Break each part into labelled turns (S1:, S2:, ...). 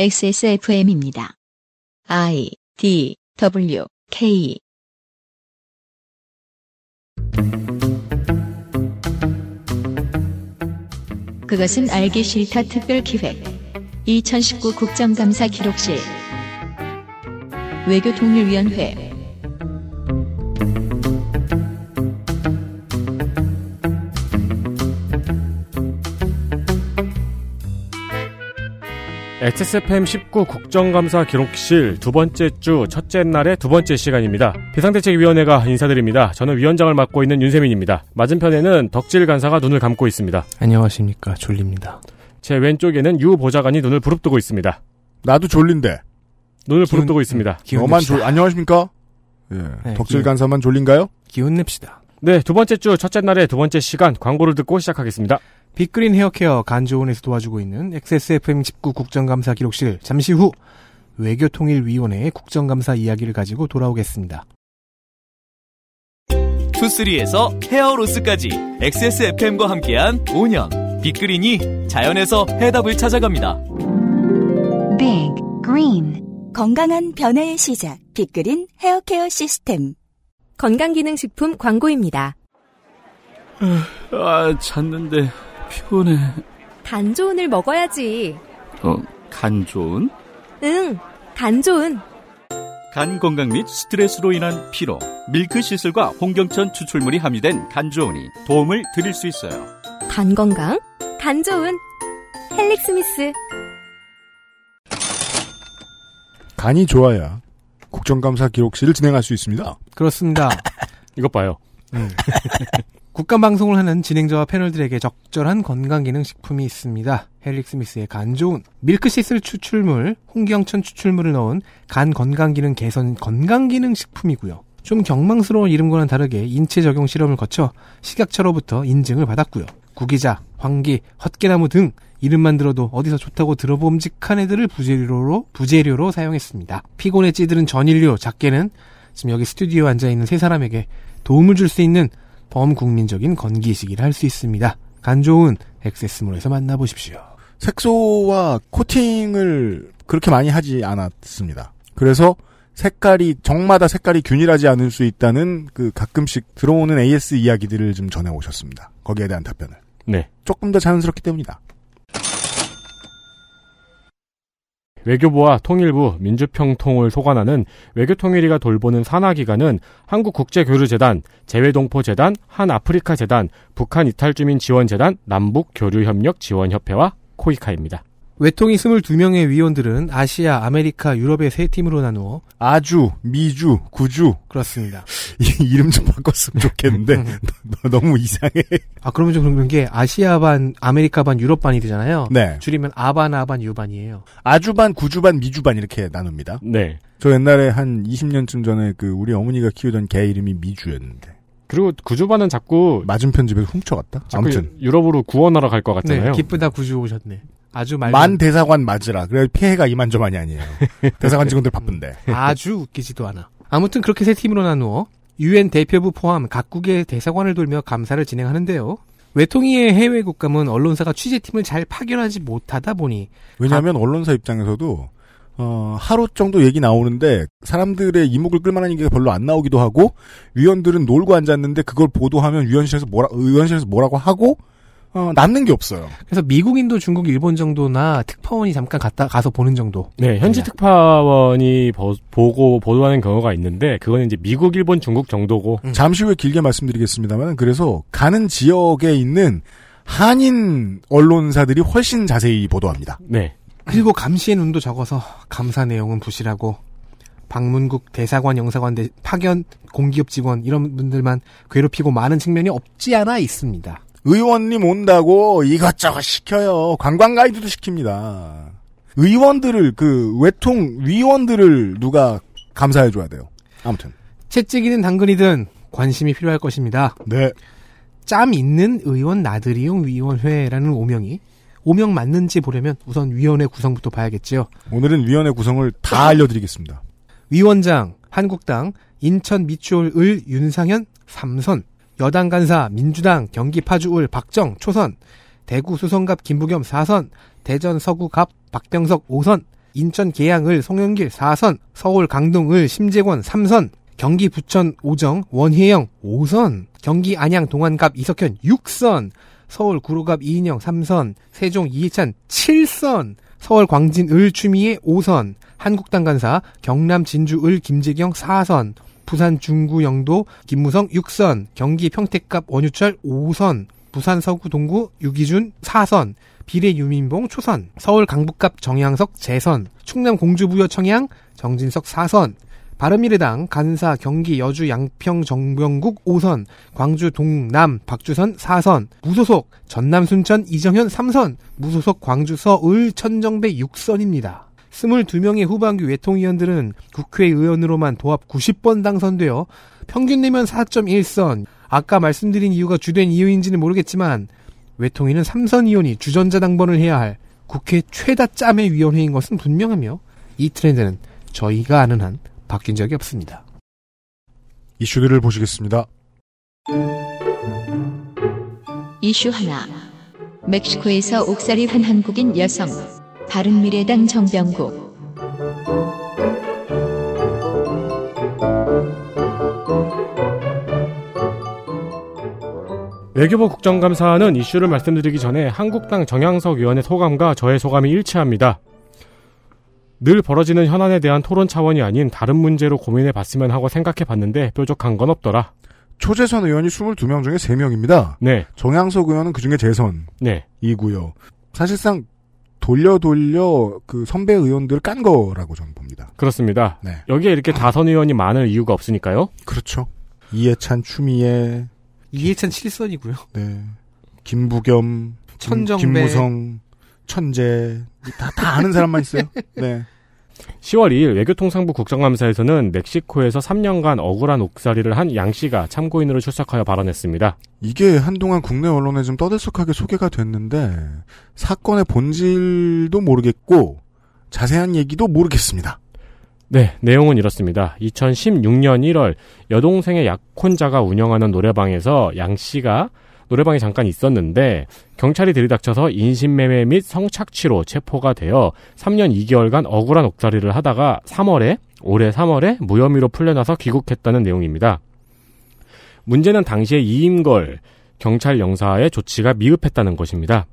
S1: XSFM입니다. I D W K 그것은 알기 싫다 특별 기획 2019 국정감사 기록실 외교통일위원회
S2: XSFM19 국정감사 기록실 두 번째 주 첫째 날의 두 번째 시간입니다. 비상대책위원회가 인사드립니다. 저는 위원장을 맡고 있는 윤세민입니다. 맞은편에는 덕질 간사가 눈을 감고 있습니다.
S3: 안녕하십니까. 졸립니다.
S2: 제 왼쪽에는 유 보좌관이 눈을 부릅뜨고 있습니다.
S4: 나도 졸린데.
S2: 눈을 기운, 부릅뜨고 있습니다.
S4: 네, 기 너만 졸, 안녕하십니까? 예. 네, 덕질 기운, 간사만 졸린가요?
S3: 기운 냅시다.
S2: 네, 두 번째 주 첫째 날의 두 번째 시간 광고를 듣고 시작하겠습니다.
S3: 빅그린 헤어케어 간조원에서 도와주고 있는 XSFM 19 국정감사 기록실 잠시 후 외교통일위원회의 국정감사 이야기를 가지고 돌아오겠습니다.
S5: 투쓰리에서 헤어로스까지 XSFM과 함께한 5년 빅그린이 자연에서 해답을 찾아갑니다.
S6: 빅 그린 건강한 변화의 시작 빅그린 헤어케어 시스템 건강기능식품
S3: 광고입니다. 아, 잤는데 피곤해.
S7: 간 좋은을 먹어야지. 어,
S3: 간 좋은?
S7: 응, 간 좋은.
S5: 간 건강 및 스트레스로 인한 피로, 밀크 시슬과 홍경천 추출물이 함유된 간 좋은이 도움을 드릴 수 있어요.
S7: 간 건강, 간 좋은, 헬릭 스미스.
S4: 간이 좋아야 국정감사 기록실을 진행할 수 있습니다.
S3: 그렇습니다.
S2: 이것 봐요.
S3: 네. 국가방송을 하는 진행자와 패널들에게 적절한 건강기능식품이 있습니다. 헬릭 스미스의 간 좋은 밀크시슬 추출물, 홍경천 추출물을 넣은 간 건강기능 개선 건강기능식품이고요. 좀 경망스러운 이름과는 다르게 인체 적용 실험을 거쳐 식약처로부터 인증을 받았고요. 구기자, 황기, 헛개나무 등 이름만 들어도 어디서 좋다고 들어봄직한 애들을 부재료로 부재료로 사용했습니다. 피곤에 찌들은 전인류 작게는 지금 여기 스튜디오에 앉아 있는 세 사람에게 도움을 줄 수 있는 범국민적인 건기식이라 할수 있습니다. 간 좋은 액세스몰에서 만나보십시오.
S4: 색소와 코팅을 그렇게 많이 하지 않았습니다. 그래서 색깔이 정마다 색깔이 균일하지 않을 수 있다는 그 가끔씩 들어오는 AS 이야기들을 좀 전해 오셨습니다. 거기에 대한 답변을. 네. 조금 더 자연스럽기 때문이다.
S2: 외교부와 통일부, 민주평통을 소관하는 외교통일위가 돌보는 산하기관은 한국국제교류재단, 재외동포재단, 한아프리카재단, 북한이탈주민지원재단, 남북교류협력지원협회와 코이카입니다.
S3: 외통이 22명의 위원들은 아시아, 아메리카, 유럽의 세 팀으로 나누어
S4: 아주, 미주, 구주
S3: 그렇습니다.
S4: 이름 좀 바꿨으면 좋겠는데 음, 음, 음. 너, 너, 무 이상해.
S3: 아 그러면 좀 그런 게 아시아 반, 아메리카 반, 유럽 반이 되잖아요.
S4: 네.
S3: 줄이면 아반, 아반, 유반이에요.
S4: 아주 반, 구주 반, 미주 반 이렇게 나눕니다.
S2: 네.
S4: 저 옛날에 한 20년쯤 전에 그 우리 어머니가 키우던 개 이름이 미주였는데.
S2: 그리고 구주반은 자꾸
S4: 맞은편 집에서 훔쳐갔다.
S2: 아무튼 유럽으로 구원하러 갈 것 같잖아요.
S3: 네, 기쁘다 구주 오셨네.
S4: 아주 말. 만 대사관 맞으라. 그래 피해가 이만저만이 아니에요. 대사관 직원들 바쁜데.
S3: 음, 아주 웃기지도 않아. 아무튼 그렇게 세 팀으로 나누어 유엔 대표부 포함 각국의 대사관을 돌며 감사를 진행하는데요. 외통위의 해외 국감은 언론사가 취재팀을 잘 파견하지 못하다 보니
S4: 왜냐하면 각... 언론사 입장에서도 어, 하루 정도 얘기 나오는데 사람들의 이목을 끌만한 얘기가 별로 안 나오기도 하고 위원들은 놀고 앉았는데 그걸 보도하면 위원실에서 뭐라 위원실에서 뭐라고 하고 어, 남는 게 없어요.
S3: 그래서 미국인도 중국, 일본 정도나 특파원이 잠깐 갔다 가서 보는 정도.
S2: 네, 현지 특파원이 보, 고 보도하는 경우가 있는데 그건 이제 미국, 일본, 중국 정도고. 음.
S4: 잠시 후에 길게 말씀드리겠습니다만 그래서 가는 지역에 있는 한인 언론사들이 훨씬 자세히 보도합니다.
S2: 네.
S3: 그리고 감시의 눈도 적어서 감사 내용은 부실하고 방문국 대사관 영사관 파견 공기업 직원 이런 분들만 괴롭히고 많은 측면이 없지 않아 있습니다.
S4: 의원님 온다고 이것저것 시켜요. 관광 가이드도 시킵니다. 의원들을 그 외통 위원들을 누가 감사해 줘야 돼요. 아무튼
S3: 채찍이든 당근이든 관심이 필요할 것입니다.
S4: 네.
S3: 짬 있는 의원 나들이용 위원회라는 오명이 오명 맞는지 보려면 우선 위원회 구성부터 봐야겠지요.
S4: 오늘은 위원회 구성을 다 알려드리겠습니다.
S3: 위원장 한국당 인천 미추홀을 윤상현 삼선 여당 간사 민주당 경기 파주울 박정 초선 대구 수성갑 김부겸 4선 대전 서구갑 박병석 5선 인천 계양을 송영길 4선 서울 강동을 심재권 3선 경기 부천 오정 원혜영 5선 경기 안양 동안갑 이석현 6선 서울 구로갑 이인영 3선 세종 이해찬 7선 서울 광진 을 추미애 5선 한국당 간사 경남 진주 을 김재경 4선 부산 중구 영도 김무성 6선, 경기 평택갑 원유철 5선, 부산 서구 동구 유기준 4선, 비례 유민봉 초선, 서울 강북갑 정양석 재선, 충남 공주부여 청양 정진석 4선, 바른미래당 간사 경기 여주 양평 정병국 5선, 광주 동남 박주선 4선, 무소속 전남 순천 이정현 3선, 무소속 광주 서울 천정배 6선입니다. 22명의 후반기 외통위원들은 국회의원으로만 도합 90번 당선되어 평균 내면 4.1선. 아까 말씀드린 이유가 주된 이유인지는 모르겠지만 외통위는 3선 의원이 주전자 당번을 해야 할 국회 최다 짬의 위원회인 것은 분명하며 이 트렌드는 저희가 아는 한 바뀐 적이 없습니다.
S4: 이슈들을 보시겠습니다.
S8: 이슈 하나. 멕시코에서 옥살이 한 한국인 여성. 바른미래당 정병국
S2: 외교부 국정감사는 이슈를 말씀드리기 전에 한국당 정양석 의원의 소감과 저의 소감이 일치합니다. 늘 벌어지는 현안에 대한 토론 차원이 아닌 다른 문제로 고민해 봤으면 하고 생각해 봤는데 뾰족한 건 없더라.
S4: 초재선 의원이 22명 중에 3명입니다.
S2: 네.
S4: 정양석 의원은 그 중에 재선이고요. 네. 사실상 돌려 돌려 그 선배 의원들 깐 거라고 저는 봅니다.
S2: 그렇습니다.
S4: 네.
S2: 여기에 이렇게 다선 의원이 많을 이유가 없으니까요.
S4: 그렇죠. 이해찬 추미애
S3: 이해찬 7선이고요.
S4: 네. 김부겸, 천정배. 김, 무성 천재 다다 아는 사람만 있어요. 네.
S2: 10월 2일 외교통상부 국정감사에서는 멕시코에서 3년간 억울한 옥살이를 한 양씨가 참고인으로 출석하여 발언했습니다.
S4: 이게 한동안 국내 언론에 좀 떠들썩하게 소개가 됐는데 사건의 본질도 모르겠고 자세한 얘기도 모르겠습니다.
S2: 네, 내용은 이렇습니다. 2016년 1월 여동생의 약혼자가 운영하는 노래방에서 양씨가 노래방에 잠깐 있었는데 경찰이 들이닥쳐서 인신매매 및 성착취로 체포가 되어 3년 2개월간 억울한 옥살이를 하다가 3월에 올해 3월에 무혐의로 풀려나서 귀국했다는 내용입니다. 문제는 당시에 이임걸 경찰 영사의 조치가 미흡했다는 것입니다.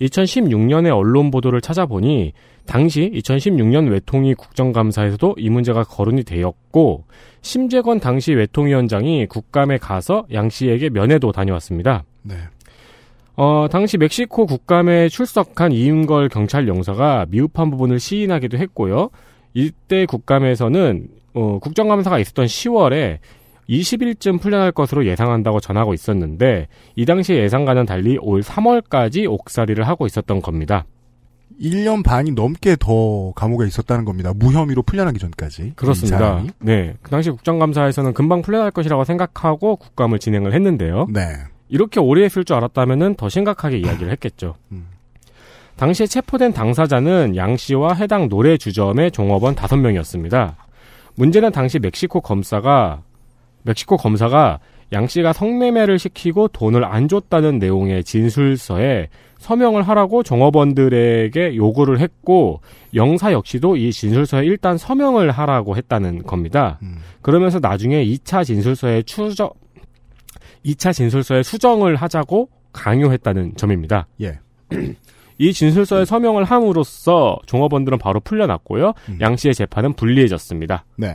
S2: 2 0 1 6년에 언론 보도를 찾아보니 당시 2016년 외통위 국정감사에서도 이 문제가 거론이 되었고 심재건 당시 외통위원장이 국감에 가서 양 씨에게 면회도 다녀왔습니다.
S4: 네.
S2: 어, 당시 멕시코 국감에 출석한 이윤걸 경찰 영사가 미흡한 부분을 시인하기도 했고요. 이때 국감에서는 어, 국정감사가 있었던 10월에 20일쯤 풀려날 것으로 예상한다고 전하고 있었는데 이 당시 예상과는 달리 올 3월까지 옥살이를 하고 있었던 겁니다.
S4: 1년 반이 넘게 더 감옥에 있었다는 겁니다. 무혐의로 풀려나기 전까지.
S2: 그렇습니다. 네. 그 당시 국정감사에서는 금방 풀려날 것이라고 생각하고 국감을 진행을 했는데요.
S4: 네.
S2: 이렇게 오래 했을 줄 알았다면 더 심각하게 이야기를 했겠죠. 음. 음. 당시에 체포된 당사자는 양 씨와 해당 노래 주점의 종업원 다섯 명이었습니다 문제는 당시 멕시코 검사가 멕시코 검사가 양 씨가 성매매를 시키고 돈을 안 줬다는 내용의 진술서에 서명을 하라고 종업원들에게 요구를 했고 영사 역시도 이 진술서에 일단 서명을 하라고 했다는 겁니다. 음. 그러면서 나중에 2차 진술서에 추적 2차 진술서에 수정을 하자고 강요했다는 점입니다.
S4: 예.
S2: 이 진술서에 음. 서명을 함으로써 종업원들은 바로 풀려났고요. 음. 양 씨의 재판은 불리해졌습니다.
S4: 네.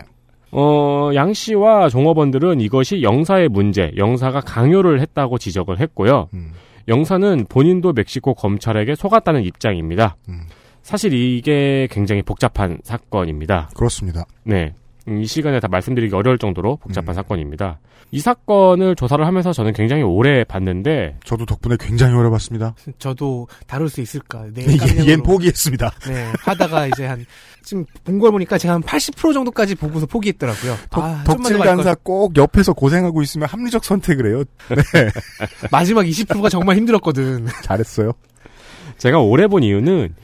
S2: 어, 양 씨와 종업원들은 이것이 영사의 문제, 영사가 강요를 했다고 지적을 했고요. 음. 영사는 본인도 멕시코 검찰에게 속았다는 입장입니다. 음. 사실 이게 굉장히 복잡한 사건입니다.
S4: 그렇습니다.
S2: 네. 음, 이 시간에 다 말씀드리기 어려울 정도로 복잡한 음. 사건입니다. 이 사건을 조사를 하면서 저는 굉장히 오래 봤는데
S4: 저도 덕분에 굉장히 오래 봤습니다.
S3: 저도 다룰 수 있을까?
S4: 네, 예, 얜 포기했습니다.
S3: 네, 하다가 이제 한 지금 본 걸 보니까 제가 한 80% 정도까지 보고서 포기했더라고요.
S4: 덕, 아, 덕질 간사 꼭 옆에서 고생하고 있으면 합리적 선택을 해요.
S3: 네. 마지막 20%가 정말 힘들었거든.
S4: 잘했어요.
S2: 제가 오래 본 이유는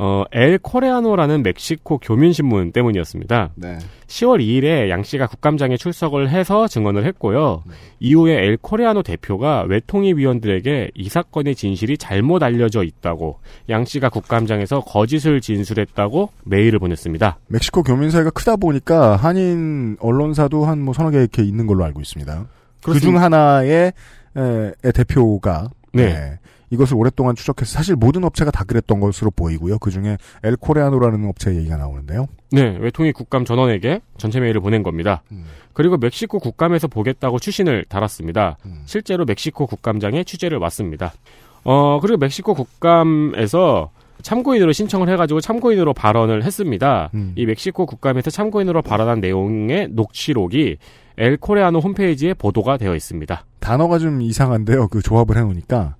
S2: 어, 엘 코레아노라는 멕시코 교민신문 때문이었습니다. 네. 10월 2일에 양 씨가 국감장에 출석을 해서 증언을 했고요. 네. 이후에 엘 코레아노 대표가 외통위 위원들에게 이 사건의 진실이 잘못 알려져 있다고 양 씨가 국감장에서 거짓을 진술했다고 메일을 보냈습니다.
S4: 멕시코 교민 사회가 크다 보니까 한인 언론사도 한 뭐 서너 개 이렇게 있는 걸로 알고 있습니다. 그 중 하나의 에, 에 대표가 네. 네. 이것을 오랫동안 추적해서 사실 모든 업체가 다 그랬던 것으로 보이고요. 그중에 엘코레아노라는 업체 의 얘기가 나오는데요.
S2: 네, 외통위 국감 전원에게 전체 메일을 보낸 겁니다. 음. 그리고 멕시코 국감에서 보겠다고 추신을 달았습니다. 음. 실제로 멕시코 국감장에 취재를 왔습니다. 어, 그리고 멕시코 국감에서 참고인으로 신청을 해가지고 참고인으로 발언을 했습니다. 음. 이 멕시코 국감에서 참고인으로 발언한 내용의 녹취록이 엘코레아노 홈페이지에 보도가 되어 있습니다.
S4: 단어가 좀 이상한데요. 그 조합을 해놓으니까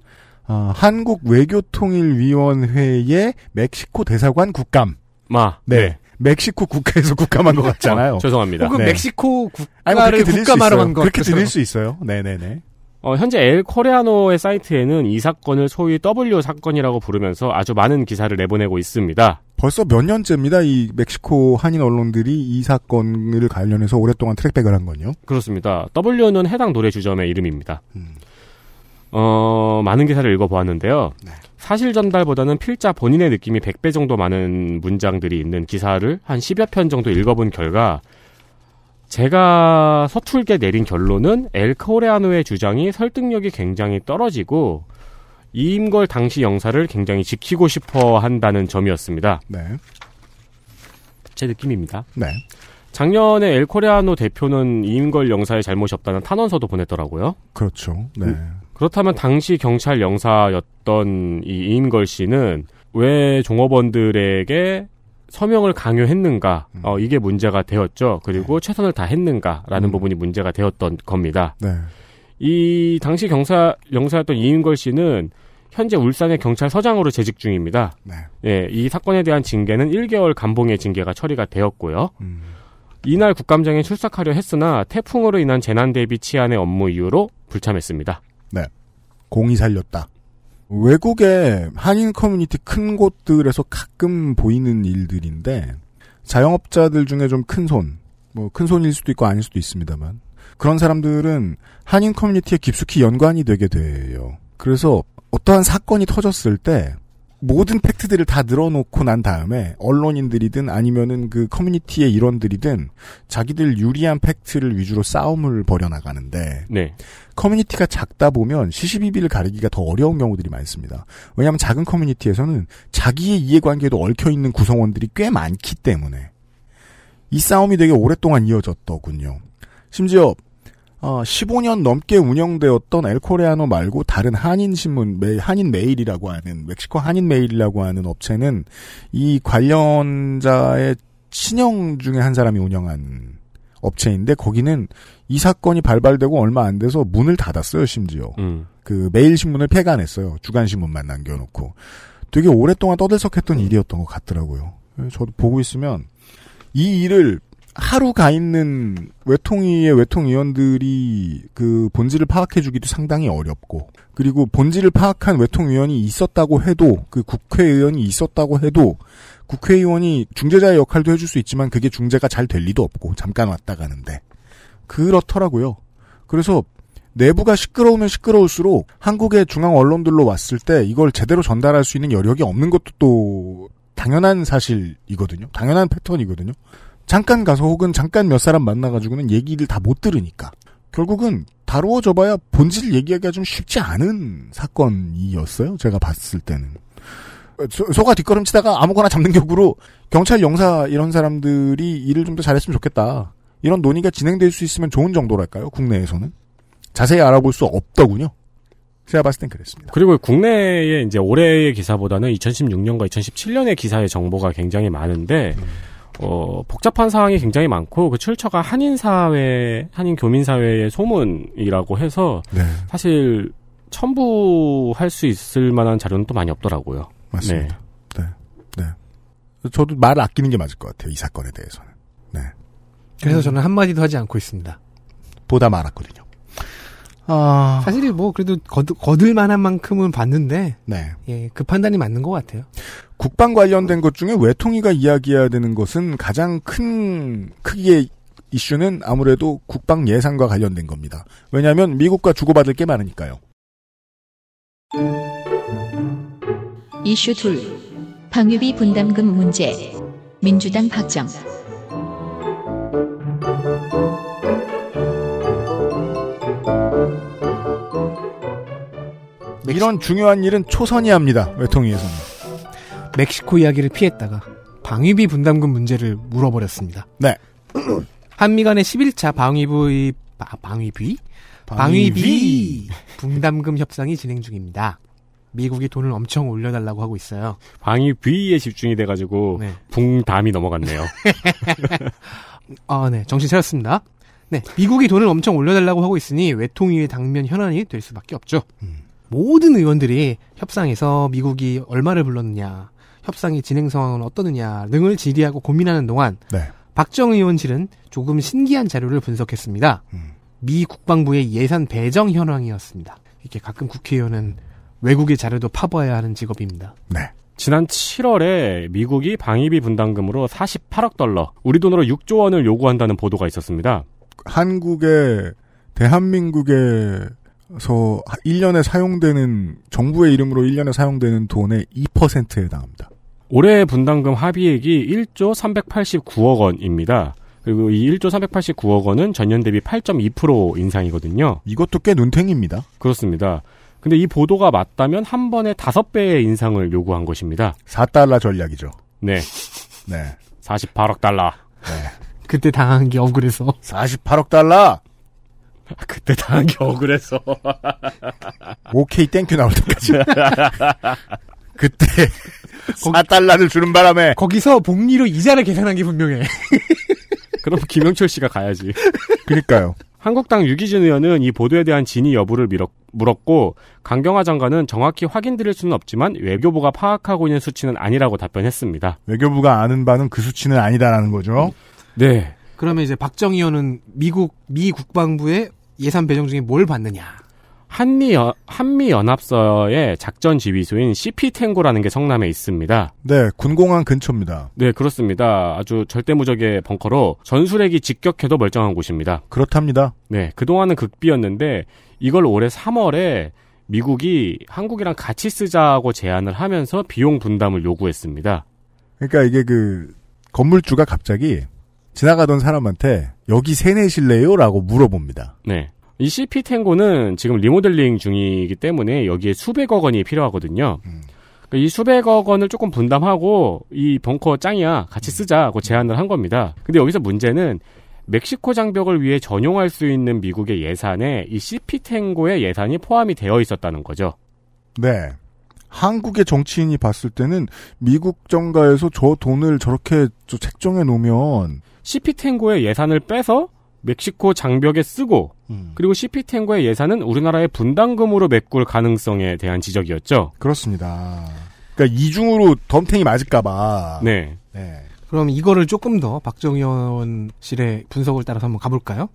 S4: 어, 한국 외교통일위원회의 멕시코 대사관 국감.
S2: 마.
S4: 네. 네. 멕시코 국가에서 국감한 것 같잖아요. 어,
S2: 죄송합니다.
S3: 혹은 네. 멕시코 국가를 국감하러 간 거.
S4: 그렇게 들릴 수 있어요. 네네네.
S2: 어, 현재 엘 코레아노의 사이트에는 이 사건을 소위 W 사건이라고 부르면서 아주 많은 기사를 내보내고 있습니다.
S4: 벌써 몇 년째입니다. 이 멕시코 한인 언론들이 이 사건을 관련해서 오랫동안 트랙백을 한 건요.
S2: 그렇습니다. W는 해당 노래 주점의 이름입니다. 음. 어, 많은 기사를 읽어보았는데요. 네. 사실 전달보다는 필자 본인의 느낌이 100배 정도 많은 문장들이 있는 기사를 한 10여 편 정도 읽어본 결과 제가 서툴게 내린 결론은 엘 코레아노의 주장이 설득력이 굉장히 떨어지고 이임걸 당시 영사를 굉장히 지키고 싶어 한다는 점이었습니다.
S4: 네.
S2: 제 느낌입니다.
S4: 네.
S2: 작년에 엘코레아노 대표는 이임걸 영사의 잘못이 없다는 탄원서도 보냈더라고요.
S4: 그렇죠. 네. 음.
S2: 그렇다면 당시 경찰 영사였던 이 이인걸 씨는 왜 종업원들에게 서명을 강요했는가 음. 어, 이게 문제가 되었죠. 그리고 네. 최선을 다했는가라는 음. 부분이 문제가 되었던 겁니다.
S4: 네.
S2: 이 당시 경사 영사였던 이인걸 씨는 현재 울산의 경찰서장으로 재직 중입니다. 네. 예, 이 사건에 대한 징계는 1개월 감봉의 징계가 처리가 되었고요. 음. 이날 국감장에 출석하려 했으나 태풍으로 인한 재난 대비 치안의 업무 이유로 불참했습니다.
S4: 네. 공이 살렸다. 외국의 한인 커뮤니티 큰 곳들에서 가끔 보이는 일들인데 자영업자들 중에 좀 큰 손, 뭐 큰 손일 수도 있고 아닐 수도 있습니다만 그런 사람들은 한인 커뮤니티에 깊숙이 연관이 되게 돼요. 그래서 어떠한 사건이 터졌을 때 모든 팩트들을 다 늘어놓고 난 다음에 언론인들이든 아니면은 그 커뮤니티의 일원들이든 자기들 유리한 팩트를 위주로 싸움을 벌여나가는데
S2: 네.
S4: 커뮤니티가 작다 보면 시시비비를 가리기가 더 어려운 경우들이 많습니다. 왜냐하면 작은 커뮤니티에서는 자기의 이해관계도 얽혀 있는 구성원들이 꽤 많기 때문에 이 싸움이 되게 오랫동안 이어졌더군요. 심지어 어, 15년 넘게 운영되었던 엘코레아노 말고 다른 한인 신문 한인 메일이라고 하는 멕시코 한인 메일이라고 하는 업체는 이 관련자의 친형 중에 한 사람이 운영한 업체인데 거기는 이 사건이 발발되고 얼마 안 돼서 문을 닫았어요 심지어
S2: 음.
S4: 그메일 신문을 폐간했어요 주간 신문만 남겨놓고 되게 오랫동안 떠들썩했던 음. 일이었던 것 같더라고요 저도 보고 있으면 이 일을 하루 가 있는 외통위의 외통위원들이 그 본질을 파악해주기도 상당히 어렵고 그리고 본질을 파악한 외통위원이 있었다고 해도 그 국회의원이 있었다고 해도 국회의원이 중재자의 역할도 해줄 수 있지만 그게 중재가 잘 될 리도 없고 잠깐 왔다 가는데 그렇더라고요. 그래서 내부가 시끄러우면 시끄러울수록 한국의 중앙 언론들로 왔을 때 이걸 제대로 전달할 수 있는 여력이 없는 것도 또 당연한 사실이거든요. 당연한 패턴이거든요. 잠깐 가서 혹은 잠깐 몇 사람 만나가지고는 얘기를 다 못 들으니까 결국은 다루어져 봐야 본질 얘기하기가 좀 쉽지 않은 사건이었어요. 제가 봤을 때는. 소, 소가 뒷걸음치다가 아무거나 잡는 격으로 경찰 영사 이런 사람들이 일을 좀 더 잘했으면 좋겠다. 이런 논의가 진행될 수 있으면 좋은 정도랄까요? 국내에서는 자세히 알아볼 수 없더군요. 제가 봤을 땐 그랬습니다.
S2: 그리고 국내에 이제 올해의 기사보다는 2016년과 2017년의 기사의 정보가 굉장히 많은데 음. 어, 복잡한 사항이 굉장히 많고 그 출처가 한인 사회, 한인 교민 사회의 소문이라고 해서 네. 사실 첨부할 수 있을 만한 자료는 또 많이 없더라고요.
S4: 맞습니다. 네. 네. 네. 저도 말을 아끼는 게 맞을 것 같아요. 이 사건에 대해서는. 네.
S3: 그래서 음. 저는 한마디도 하지 않고 있습니다.
S4: 보다 말았거든요.
S3: 아... 사실 뭐 그래도 거두거둘만한 만큼은 봤는데
S4: 네.
S3: 예, 그 판단이 맞는 것 같아요.
S4: 국방 관련된 것 중에 외통위가 이야기해야 되는 것은 가장 큰 크기의 이슈는 아무래도 국방 예산과 관련된 겁니다. 왜냐하면 미국과 주고받을 게 많으니까요.
S8: 이슈 둘 방위비 분담금 문제 민주당 박정
S4: 이런 중요한 일은 초선이 합니다. 외통위에서는.
S3: 멕시코 이야기를 피했다가 방위비 분담금 문제를 물어버렸습니다.
S4: 네.
S3: 한미 간의 11차 방위비 방
S4: 방위비 방위비
S3: 분담금 협상이 진행 중입니다. 미국이 돈을 엄청 올려달라고 하고 있어요.
S2: 방위비에 집중이 돼가지고 네. 붕담이 넘어갔네요.
S3: 아, 네, 정신 차렸습니다. 네, 미국이 돈을 엄청 올려달라고 하고 있으니 외통위의 당면 현안이 될 수밖에 없죠. 음. 모든 의원들이 협상에서 미국이 얼마를 불렀느냐, 협상의 진행 상황은 어떠느냐 등을 질의하고 고민하는 동안 네. 박정 의원실은 조금 신기한 자료를 분석했습니다. 음. 미 국방부의 예산 배정 현황이었습니다. 이렇게 가끔 국회의원은 외국의 자료도 파봐야 하는 직업입니다.
S4: 네.
S2: 지난 7월에 미국이 방위비 분담금으로 48억 달러, 우리 돈으로 6조 원을 요구한다는 보도가 있었습니다.
S4: 한국의 대한민국에서 1년에 사용되는 정부의 이름으로 1년에 사용되는 돈의 2%에 해당합니다.
S2: 올해 분담금 합의액이 1조 389억 원입니다. 그리고 이 1조 389억 원은 전년 대비 8.2% 인상이거든요.
S4: 이것도 꽤 눈탱입니다.
S2: 그렇습니다. 근데 이 보도가 맞다면 한 번에 다섯 배의 인상을 요구한 것입니다.
S4: 4달러 전략이죠.
S2: 네.
S4: 네.
S2: 48억 달러. 네.
S3: 그때 당한 게 억울해서.
S4: 48억 달러!
S3: 그때 당한 게 억울해서.
S4: 오케이, 땡큐 나올 때까지. 그때 4달러를 주는 바람에
S3: 거기서 복리로 이자를 계산한 게 분명해.
S2: 그럼 김영철 씨가 가야지.
S4: 그니까요.
S2: 한국당 유기준 의원은 이 보도에 대한 진위 여부를 밀었, 물었고 강경화 장관은 정확히 확인드릴 수는 없지만 외교부가 파악하고 있는 수치는 아니라고 답변했습니다.
S4: 외교부가 아는 바는 그 수치는 아니다라는 거죠.
S2: 네.
S3: 그러면 이제 박정희 의원은 미국 미 국방부의 예산 배정 중에 뭘 받느냐?
S2: 한미 연, 한미 연합서의 작전 지휘소인 CP 탱고라는 게 성남에 있습니다.
S4: 네, 군공항 근처입니다.
S2: 네, 그렇습니다. 아주 절대무적의 벙커로 전술핵이 직격해도 멀쩡한 곳입니다.
S4: 그렇답니다.
S2: 네, 그동안은 극비였는데 이걸 올해 3월에 미국이 한국이랑 같이 쓰자고 제안을 하면서 비용 분담을 요구했습니다.
S4: 그러니까 이게 그 건물주가 갑자기 지나가던 사람한테 여기 세뇌실래요 라고 물어봅니다.
S2: 네. 이 CP 탱고는 지금 리모델링 중이기 때문에 여기에 수백억 원이 필요하거든요. 음. 그러니까 이 수백억 원을 조금 분담하고 이 벙커 짱이야 같이 음. 쓰자고 제안을 한 겁니다. 근데 여기서 문제는 멕시코 장벽을 위해 전용할 수 있는 미국의 예산에 이 CP 탱고의 예산이 포함이 되어 있었다는 거죠.
S4: 네. 한국의 정치인이 봤을 때는 미국 정가에서 저 돈을 저렇게 책정해 놓으면
S2: CP 탱고의 예산을 빼서 멕시코 장벽에 쓰고 음. 그리고 CPTN과의 예산은 우리나라의 분담금으로 메꿀 가능성에 대한 지적이었죠.
S4: 그렇습니다. 그러니까 이중으로 덤탱이 맞을까봐.
S2: 네. 네.
S3: 그럼 이거를 조금 더박정희원실의 분석을 따라서 한번 가볼까요?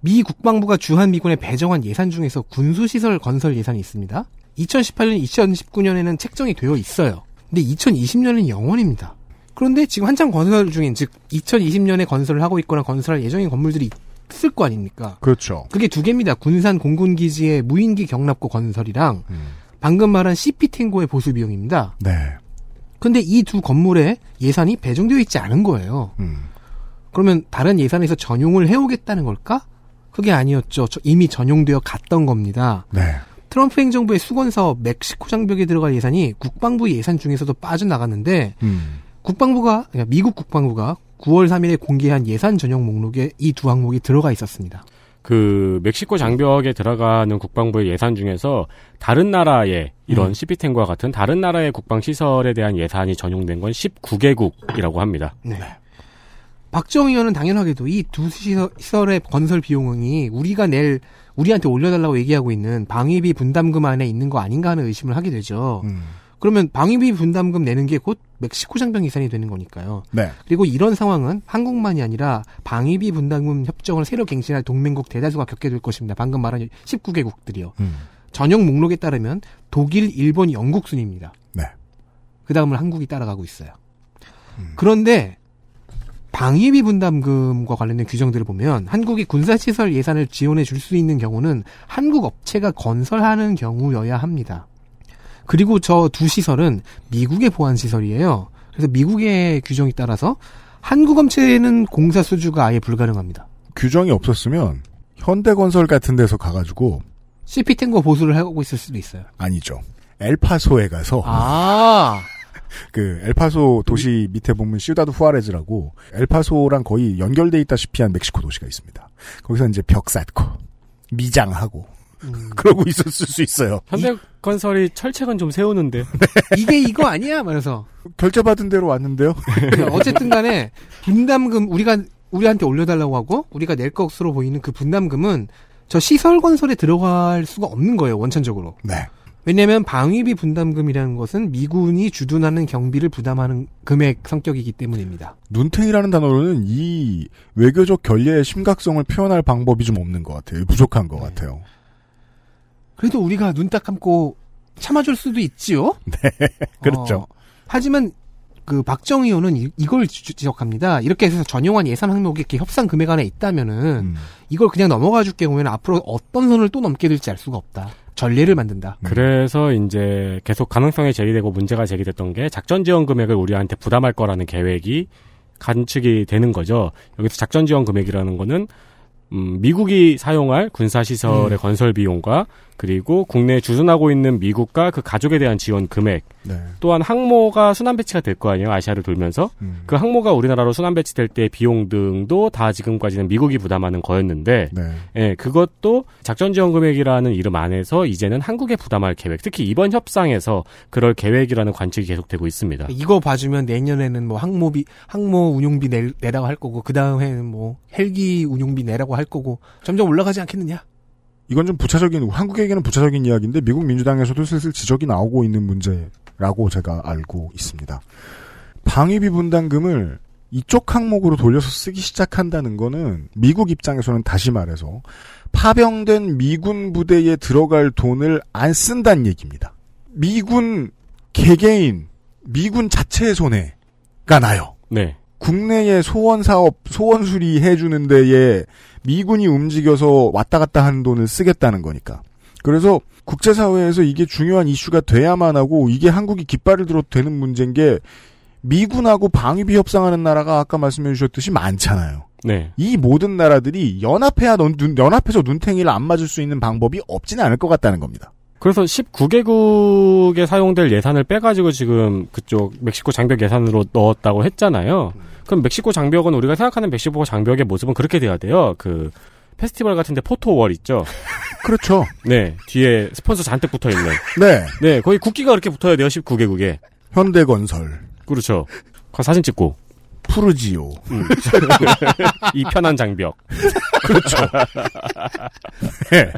S3: 미 국방부가 주한미군에 배정한 예산 중에서 군수시설 건설 예산이 있습니다. 2018년, 2019년에는 책정이 되어 있어요. 근데 2020년은 영원입니다. 그런데 지금 한창 건설 중인 즉 2020년에 건설을 하고 있거나 건설할 예정인 건물들이 있을 거 아닙니까?
S4: 그렇죠.
S3: 그게 두 개입니다. 군산 공군 기지의 무인기 경납고 건설이랑 음. 방금 말한 CP 탱고의 보수 비용입니다. 네. 근데 이 두 건물에 예산이 배정되어 있지 않은 거예요. 음. 그러면 다른 예산에서 전용을 해오겠다는 걸까? 그게 아니었죠. 이미 전용되어 갔던 겁니다.
S4: 네.
S3: 트럼프 행정부의 수건 사업 멕시코 장벽에 들어갈 예산이 국방부 예산 중에서도 빠져나갔는데 음. 국방부가 그러니까 미국 국방부가 9월 3일에 공개한 예산 전용 목록에 이 두 항목이 들어가 있었습니다.
S2: 그 멕시코 장벽에 들어가는 국방부의 예산 중에서 다른 나라의 이런 음. 시피텐과 같은 다른 나라의 국방 시설에 대한 예산이 전용된 건 19개국이라고 합니다.
S3: 네. 박정희 의원은 당연하게도 이 두 시설의 건설 비용이 우리가 낼 우리한테 올려달라고 얘기하고 있는 방위비 분담금 안에 있는 거 아닌가 하는 의심을 하게 되죠. 음. 그러면 방위비 분담금 내는 게 곧 멕시코 장병 기산이 되는 거니까요. 네. 그리고 이런 상황은 한국만이 아니라 방위비 분담금 협정을 새로 갱신할 동맹국 대다수가 겪게 될 것입니다. 방금 말한 19개국들이요. 음. 전용 목록에 따르면 독일, 일본, 영국 순입니다. 네. 그 다음을 한국이 따라가고 있어요. 음. 그런데 방위비 분담금과 관련된 규정들을 보면 한국이 군사시설 예산을 지원해 줄 수 있는 경우는 한국 업체가 건설하는 경우여야 합니다. 그리고 저 두 시설은 미국의 보안 시설이에요. 그래서 미국의 규정에 따라서 한국 업체는 공사 수주가 아예 불가능합니다.
S4: 규정이 없었으면 현대건설 같은 데서 가가지고
S3: CP탱고 보수를 하고 있을 수도 있어요.
S4: 아니죠. 엘파소에 가서
S3: 아.
S4: 그 엘파소 도시 밑에 보면 시우다드 후아레즈라고 엘파소랑 거의 연결돼 있다시피 한 멕시코 도시가 있습니다. 거기서 이제 벽 쌓고 미장하고 음. 그러고 있었을 수 있어요.
S3: 현대건설이 철책은 좀 세우는데 네. 이게 이거 아니야? 말해서
S4: 결제 받은 대로 왔는데요.
S3: 어쨌든간에 분담금 우리가 우리한테 올려달라고 하고 우리가 낼 것으로 보이는 그 분담금은 저 시설 건설에 들어갈 수가 없는 거예요 원천적으로.
S4: 네.
S3: 왜냐하면 방위비 분담금이라는 것은 미군이 주둔하는 경비를 부담하는 금액 성격이기 때문입니다.
S4: 눈탱이라는 단어로는 이 외교적 결례의 심각성을 표현할 방법이 좀 없는 것 같아요. 부족한 것 네. 같아요.
S3: 그래도 우리가 눈 딱 감고 참아줄 수도 있지요.
S4: 네, 그렇죠. 어,
S3: 하지만 그 박정희 의원은 이, 걸 지적합니다. 이렇게 해서 전용한 예산 항목이 이렇게 협상 금액 안에 있다면은 음. 이걸 그냥 넘어가 줄 경우에는 앞으로 어떤 선을 또 넘게 될지 알 수가 없다. 전례를 만든다. 음.
S2: 그래서 이제 계속 가능성이 제기되고 문제가 제기됐던 게 작전 지원 금액을 우리한테 부담할 거라는 계획이 간측이 되는 거죠. 여기서 작전 지원 금액이라는 거는 음, 미국이 사용할 군사시설의 음. 건설 비용과 그리고 국내에 주둔하고 있는 미국과 그 가족에 대한 지원 금액 네. 또한 항모가 순환 배치가 될 거 아니에요 아시아를 돌면서 음. 그 항모가 우리나라로 순환 배치될 때 비용 등도 다 지금까지는 미국이 부담하는 거였는데 네. 예, 그것도 작전 지원 금액이라는 이름 안에서 이제는 한국에 부담할 계획 특히 이번 협상에서 그럴 계획이라는 관측이 계속되고 있습니다
S3: 이거 봐주면 내년에는 뭐 항모비 항모 운용비 내, 내라고 할 거고 그 다음에는 뭐 헬기 운용비 내라고 할 거고 점점 올라가지 않겠느냐
S4: 이건 좀 부차적인 한국에게는 부차적인 이야기인데 미국 민주당에서도 슬슬 지적이 나오고 있는 문제라고 제가 알고 있습니다. 방위비 분담금을 이쪽 항목으로 돌려서 쓰기 시작한다는 거는 미국 입장에서는 다시 말해서 파병된 미군 부대에 들어갈 돈을 안 쓴다는 얘기입니다. 미군 개개인, 미군 자체의 손해가 나요. 네. 국내의 소원 사업, 소원 수리해주는 데에 미군이 움직여서 왔다 갔다 하는 돈을 쓰겠다는 거니까. 그래서 국제사회에서 이게 중요한 이슈가 돼야만 하고 이게 한국이 깃발을 들어도 되는 문제인 게 미군하고 방위비 협상하는 나라가 아까 말씀해 주셨듯이 많잖아요.
S2: 네.
S4: 이 모든 나라들이 연합해야 눈, 연합해서 눈탱이를 안 맞을 수 있는 방법이 없지는 않을 것 같다는 겁니다.
S2: 그래서 19개국에 사용될 예산을 빼가지고 지금 그쪽 멕시코 장벽 예산으로 넣었다고 했잖아요. 음. 그럼 멕시코 장벽은 우리가 생각하는 멕시코 장벽의 모습은 그렇게 돼야 돼요. 그 페스티벌 같은데 포토월 있죠.
S4: 그렇죠.
S2: 네, 뒤에 스폰서 잔뜩 붙어 있는.
S4: 네.
S2: 네, 거의 국기가 그렇게 붙어야 돼요. 19개국에.
S4: 현대건설.
S2: 그렇죠. 가 그 사진 찍고.
S4: 푸르지오. 음.
S2: 이 편한 장벽.
S4: 그렇죠.
S2: 네.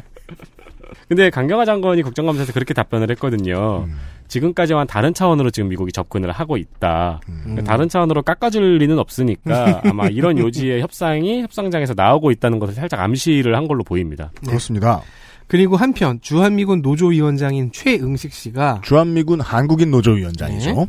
S2: 근데 강경화 장관이 국정감사에서 그렇게 답변을 했거든요. 음. 지금까지와는 다른 차원으로 지금 미국이 접근을 하고 있다. 음. 다른 차원으로 깎아줄 리는 없으니까 아마 이런 요지의 협상이 협상장에서 나오고 있다는 것을 살짝 암시를 한 걸로 보입니다.
S4: 네. 그렇습니다.
S3: 그리고 한편 주한미군 노조위원장인 최응식 씨가
S4: 주한미군 한국인 노조위원장이죠. 네.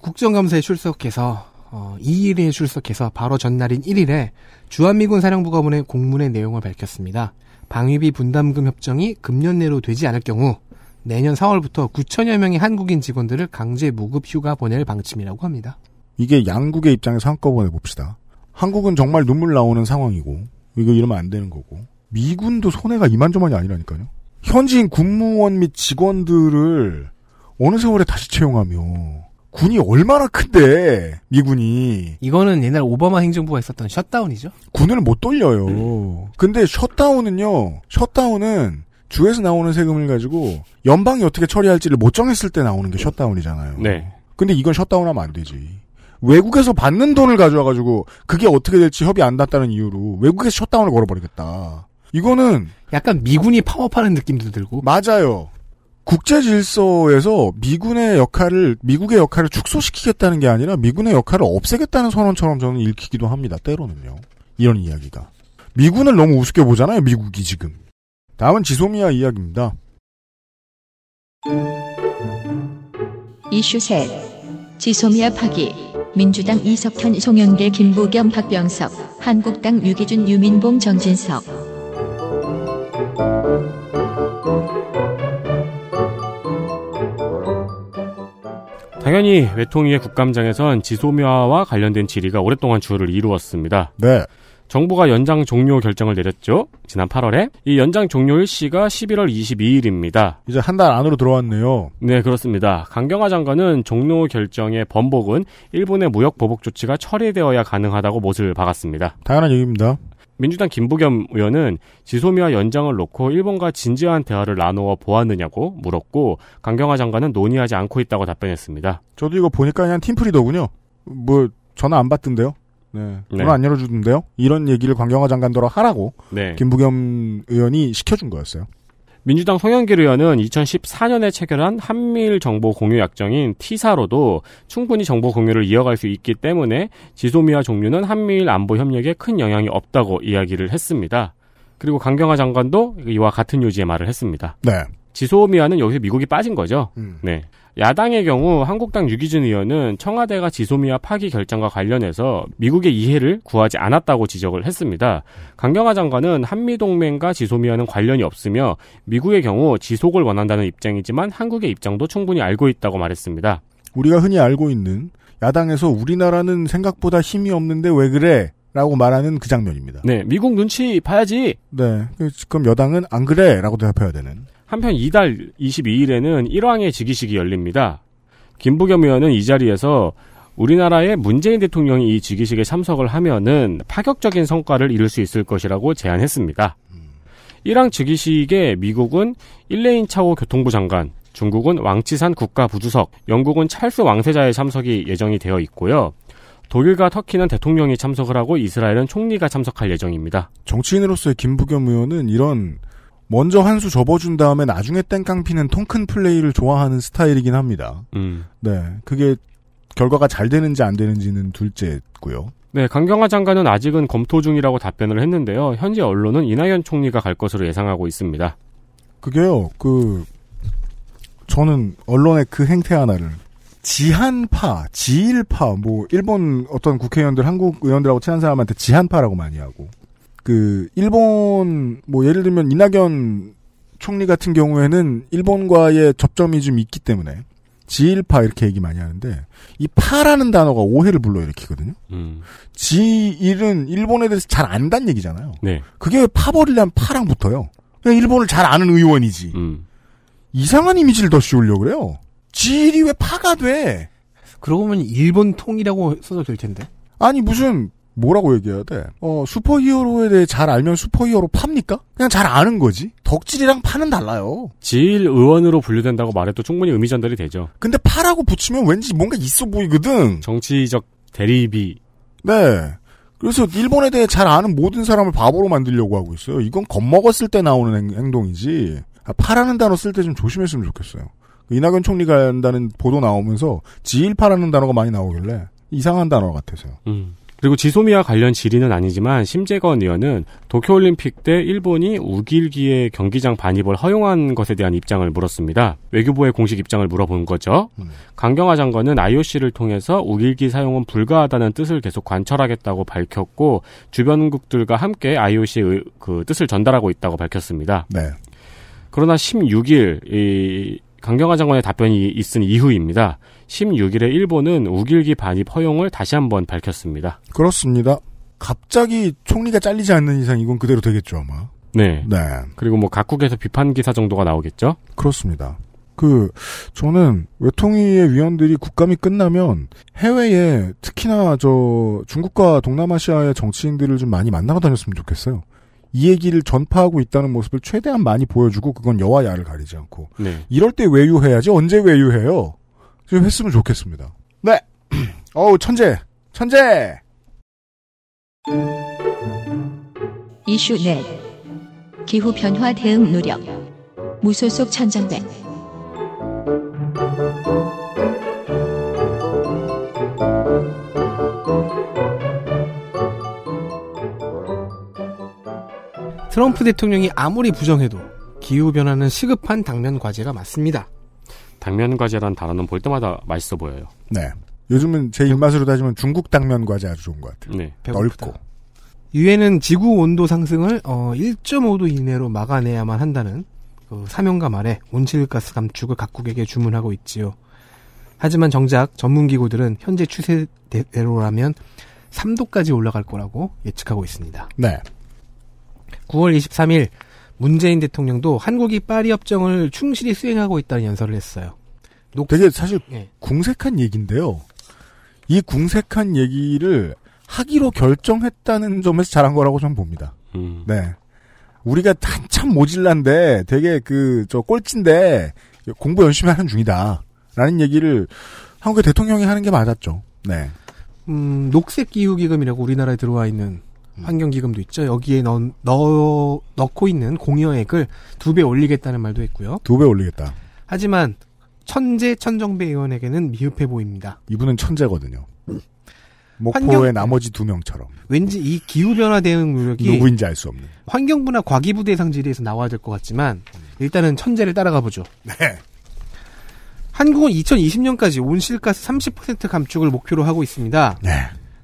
S3: 국정감사에 출석해서 어, 2일에 출석해서 바로 전날인 1일에 주한미군 사령부가 보낸 공문의 내용을 밝혔습니다. 방위비 분담금 협정이 금년 내로 되지 않을 경우 내년 4월부터 9천여 명의 한국인 직원들을 강제 무급 휴가 보낼 방침이라고 합니다.
S4: 이게 양국의 입장에서 한꺼번에 봅시다. 한국은 정말 눈물 나오는 상황이고 이거 이러면 안 되는 거고 미군도 손해가 이만저만이 아니라니까요. 현지인 군무원 및 직원들을 어느 세월에 다시 채용하며 군이 얼마나 큰데 미군이
S3: 이거는 옛날 오바마 행정부가 있었던 셧다운이죠.
S4: 군을 못 돌려요. 음. 근데 셧다운은요. 셧다운은 주에서 나오는 세금을 가지고 연방이 어떻게 처리할지를 못 정했을 때 나오는 게 셧다운이잖아요.
S2: 네.
S4: 근데 이건 셧다운하면 안 되지. 외국에서 받는 돈을 가져와가지고 그게 어떻게 될지 협의 안 났다는 이유로 외국에서 셧다운을 걸어버리겠다. 이거는
S3: 약간 미군이 파업하는 느낌도 들고
S4: 맞아요. 국제 질서에서 미군의 역할을 미국의 역할을 축소시키겠다는 게 아니라 미군의 역할을 없애겠다는 선언처럼 저는 읽히기도 합니다. 때로는요. 이런 이야기가 미군을 너무 우습게 보잖아요. 미국이 지금 다음은 지소미아 이야기입니다.
S8: 이슈 셋 지소미아 파기 민주당 이석현 송영길 김부겸 박병석 한국당 유기준 유민봉 정진석
S2: 당연히 외통위의 국감장에선 지소미아와 관련된 질의가 오랫동안 주를 이루었습니다.
S4: 네.
S2: 정부가 연장 종료 결정을 내렸죠. 지난 8월에 이 연장 종료 일시가 11월 22일입니다.
S4: 이제 한 달 안으로 들어왔네요.
S2: 네, 그렇습니다. 강경화 장관은 종료 결정의 번복은 일본의 무역 보복 조치가 철회되어야 가능하다고 못을 박았습니다.
S4: 당연한 얘기입니다.
S2: 민주당 김부겸 의원은 지소미와 연장을 놓고 일본과 진지한 대화를 나누어 보았느냐고 물었고 강경화 장관은 논의하지 않고 있다고 답변했습니다.
S4: 저도 이거 보니까 그냥 팀플이더군요. 뭐 전화 안 받던데요? 네. 문을 네. 안 열어주던데요? 이런 얘기를 광경화 장관도러 하라고 네. 김부겸 의원이 시켜준 거였어요.
S2: 민주당 송영길 의원은 2014년에 체결한 한미일 정보 공유 약정인 T사로도 충분히 정보 공유를 이어갈 수 있기 때문에 지소미아 종류는 한미일 안보 협력에 큰 영향이 없다고 이야기를 했습니다. 그리고 강경화 장관도 이와 같은 요지의 말을 했습니다.
S4: 네.
S2: 지소미아는 여기서 미국이 빠진 거죠. 음. 네. 야당의 경우 한국당 유기준 의원은 청와대가 지소미아 파기 결정과 관련해서 미국의 이해를 구하지 않았다고 지적을 했습니다. 강경화 장관은 한미동맹과 지소미아는 관련이 없으며 미국의 경우 지속을 원한다는 입장이지만 한국의 입장도 충분히 알고 있다고 말했습니다.
S4: 우리가 흔히 알고 있는 야당에서 우리나라는 생각보다 힘이 없는데 왜 그래? 라고 말하는 그 장면입니다.
S2: 네, 미국 눈치 봐야지.
S4: 네, 그, 그럼 여당은 안 그래? 라고 대답해야 되는.
S2: 한편 이달 22일에는 1왕의 즉위식이 열립니다. 김부겸 의원은 이 자리에서 우리나라의 문재인 대통령이 이 즉위식에 참석을 하면은 파격적인 성과를 이룰 수 있을 것이라고 제안했습니다. 1왕 즉위식에 미국은 일레인 차오 교통부 장관, 중국은 왕치산 국가부주석, 영국은 찰스 왕세자의 참석이 예정이 되어 있고요. 독일과 터키는 대통령이 참석을 하고 이스라엘은 총리가 참석할 예정입니다.
S4: 정치인으로서의 김부겸 의원은 이런 먼저 한 수 접어준 다음에 나중에 땡깡피는 통큰 플레이를 좋아하는 스타일이긴 합니다.
S2: 음.
S4: 네, 그게 결과가 잘 되는지 안 되는지는 둘째고요.
S2: 네, 강경화 장관은 아직은 검토 중이라고 답변을 했는데요. 현재 언론은 이낙연 총리가 갈 것으로 예상하고 있습니다.
S4: 그게요, 그 저는 언론의 그 행태 하나를 지한파, 지일파, 뭐 일본 어떤 국회의원들, 한국 의원들하고 친한 사람한테 지한파라고 많이 하고 그 일본 뭐 예를 들면 이낙연 총리 같은 경우에는 일본과의 접점이 좀 있기 때문에 지일파 이렇게 얘기 많이 하는데 이 파라는 단어가 오해를 불러일으키거든요. 음. 지일은 일본에 대해서 잘 안다는 얘기잖아요.
S2: 네.
S4: 그게 왜 파벌이란 파랑 붙어요? 그냥 일본을 잘 아는 의원이지. 음. 이상한 이미지를 더 씌우려 고 그래요. 지일이 왜 파가 돼?
S3: 그러고 보면 일본 통이라고 써도 될 텐데.
S4: 아니 무슨 뭐라고 얘기해야 돼? 어, 슈퍼히어로에 대해 잘 알면 슈퍼히어로 팝니까? 그냥 잘 아는 거지. 덕질이랑 파는 달라요.
S2: 지일 의원으로 분류된다고 말해도 충분히 의미 전달이 되죠.
S4: 근데 파라고 붙이면 왠지 뭔가 있어 보이거든.
S2: 정치적 대립이.
S4: 네. 그래서 일본에 대해 잘 아는 모든 사람을 바보로 만들려고 하고 있어요. 이건 겁먹었을 때 나오는 행동이지. 아, 파라는 단어 쓸 때 좀 조심했으면 좋겠어요. 이낙연 총리가 한다는 보도 나오면서 지일파라는 단어가 많이 나오길래 이상한 단어 같아서요.
S2: 음. 그리고 지소미아 관련 질의는 아니지만 심재건 의원은 도쿄올림픽 때 일본이 우길기에 경기장 반입을 허용한 것에 대한 입장을 물었습니다. 외교부의 공식 입장을 물어본 거죠. 음. 강경화 장관은 IOC를 통해서 우길기 사용은 불가하다는 뜻을 계속 관철하겠다고 밝혔고 주변국들과 함께 IOC의 그 뜻을 전달하고 있다고 밝혔습니다.
S4: 네.
S2: 그러나 16일 이 강경화 장관의 답변이 있은 이후입니다. 16일에 일본은 우길기 반입 허용을 다시 한번 밝혔습니다.
S4: 그렇습니다. 갑자기 총리가 잘리지 않는 이상 이건 그대로 되겠죠, 아마.
S2: 네.
S4: 네.
S2: 그리고 뭐 각국에서 비판 기사 정도가 나오겠죠?
S4: 그렇습니다. 그 저는 외통위의 위원들이 국감이 끝나면 해외에 특히나 저 중국과 동남아시아의 정치인들을 좀 많이 만나고 다녔으면 좋겠어요. 이 얘기를 전파하고 있다는 모습을 최대한 많이 보여주고 그건 여와 야를 가리지 않고 네. 이럴 때 외유해야지 언제 외유해요? 좀 했으면 좋겠습니다. 네. 어우, 천재. 천재!
S8: 이슈 넷. 기후변화 대응 노력. 무소속 천정배.
S3: 트럼프 대통령이 아무리 부정해도 기후변화는 시급한 당면 과제가 맞습니다.
S2: 당면 과자란 단어는 볼 때마다 맛있어 보여요.
S4: 네. 요즘은 제 입맛으로 따지면 중국 당면 과자 아주 좋은 것 같아요. 네. 넓고.
S3: 유엔은 지구 온도 상승을 어, 1.5도 이내로 막아내야만 한다는 그 사명감 아래 온실가스 감축을 각국에게 주문하고 있지요. 하지만 정작 전문기구들은 현재 추세대로라면 3도까지 올라갈 거라고 예측하고 있습니다.
S4: 네.
S3: 9월 23일 문재인 대통령도 한국이 파리 협정을 충실히 수행하고 있다는 연설을 했어요.
S4: 녹... 되게 사실 네. 궁색한 얘기인데요. 이 궁색한 얘기를 하기로 결정했다는 점에서 잘한 거라고 저는 봅니다.
S2: 음. 네.
S4: 우리가 한참 모질란데 되게 그 저 꼴찌인데 공부 열심히 하는 중이다. 라는 얘기를 한국의 대통령이 하는 게 맞았죠. 네.
S3: 음, 녹색 기후 기금이라고 우리나라에 들어와 있는 환경기금도 있죠. 여기에 넣, 넣, 넣고 있는 공여액을 두 배 올리겠다는 말도 했고요.
S4: 두 배 올리겠다.
S3: 하지만 천재 천정배 의원에게는 미흡해 보입니다.
S4: 이분은 천재거든요. 목포의 뭐 환경... 나머지 두 명처럼.
S3: 왠지 이 기후변화 대응 노력이
S4: 누구인지 알 수 없는.
S3: 환경부나 과기부대 상지대에서 나와야 될 것 같지만 일단은 천재를 따라가 보죠.
S4: 네.
S3: 한국은 2020년까지 온실가스 30% 감축을 목표로 하고 있습니다.
S4: 네.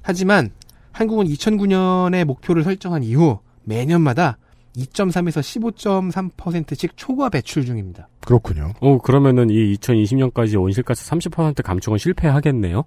S3: 하지만 한국은 2009년에 목표를 설정한 이후 매년마다 2.3에서 15.3%씩 초과 배출 중입니다.
S4: 그렇군요.
S2: 어, 그러면은 이 2020년까지 온실가스 30% 감축은 실패하겠네요?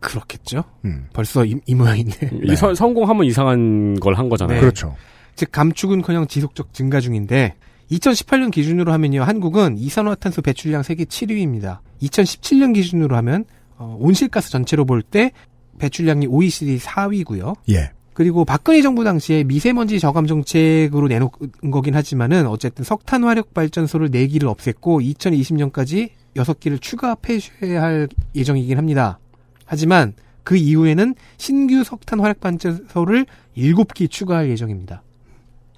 S3: 그렇겠죠. 음. 벌써 이, 이 모양인데. 네.
S2: 이 서, 성공하면 이상한 걸 한 거잖아요.
S4: 네. 그렇죠.
S3: 즉 감축은 그냥 지속적 증가 중인데 2018년 기준으로 하면요. 한국은 이산화탄소 배출량 세계 7위입니다. 2017년 기준으로 하면 어, 온실가스 전체로 볼때 배출량이 OECD 4위고요.
S4: 예.
S3: 그리고 박근혜 정부 당시에 미세먼지 저감 정책으로 내놓은 거긴 하지만은 어쨌든 석탄 화력 발전소를 4기를 없앴고 2020년까지 6기를 추가 폐쇄할 예정이긴 합니다. 하지만 그 이후에는 신규 석탄 화력 발전소를 7기 추가할 예정입니다.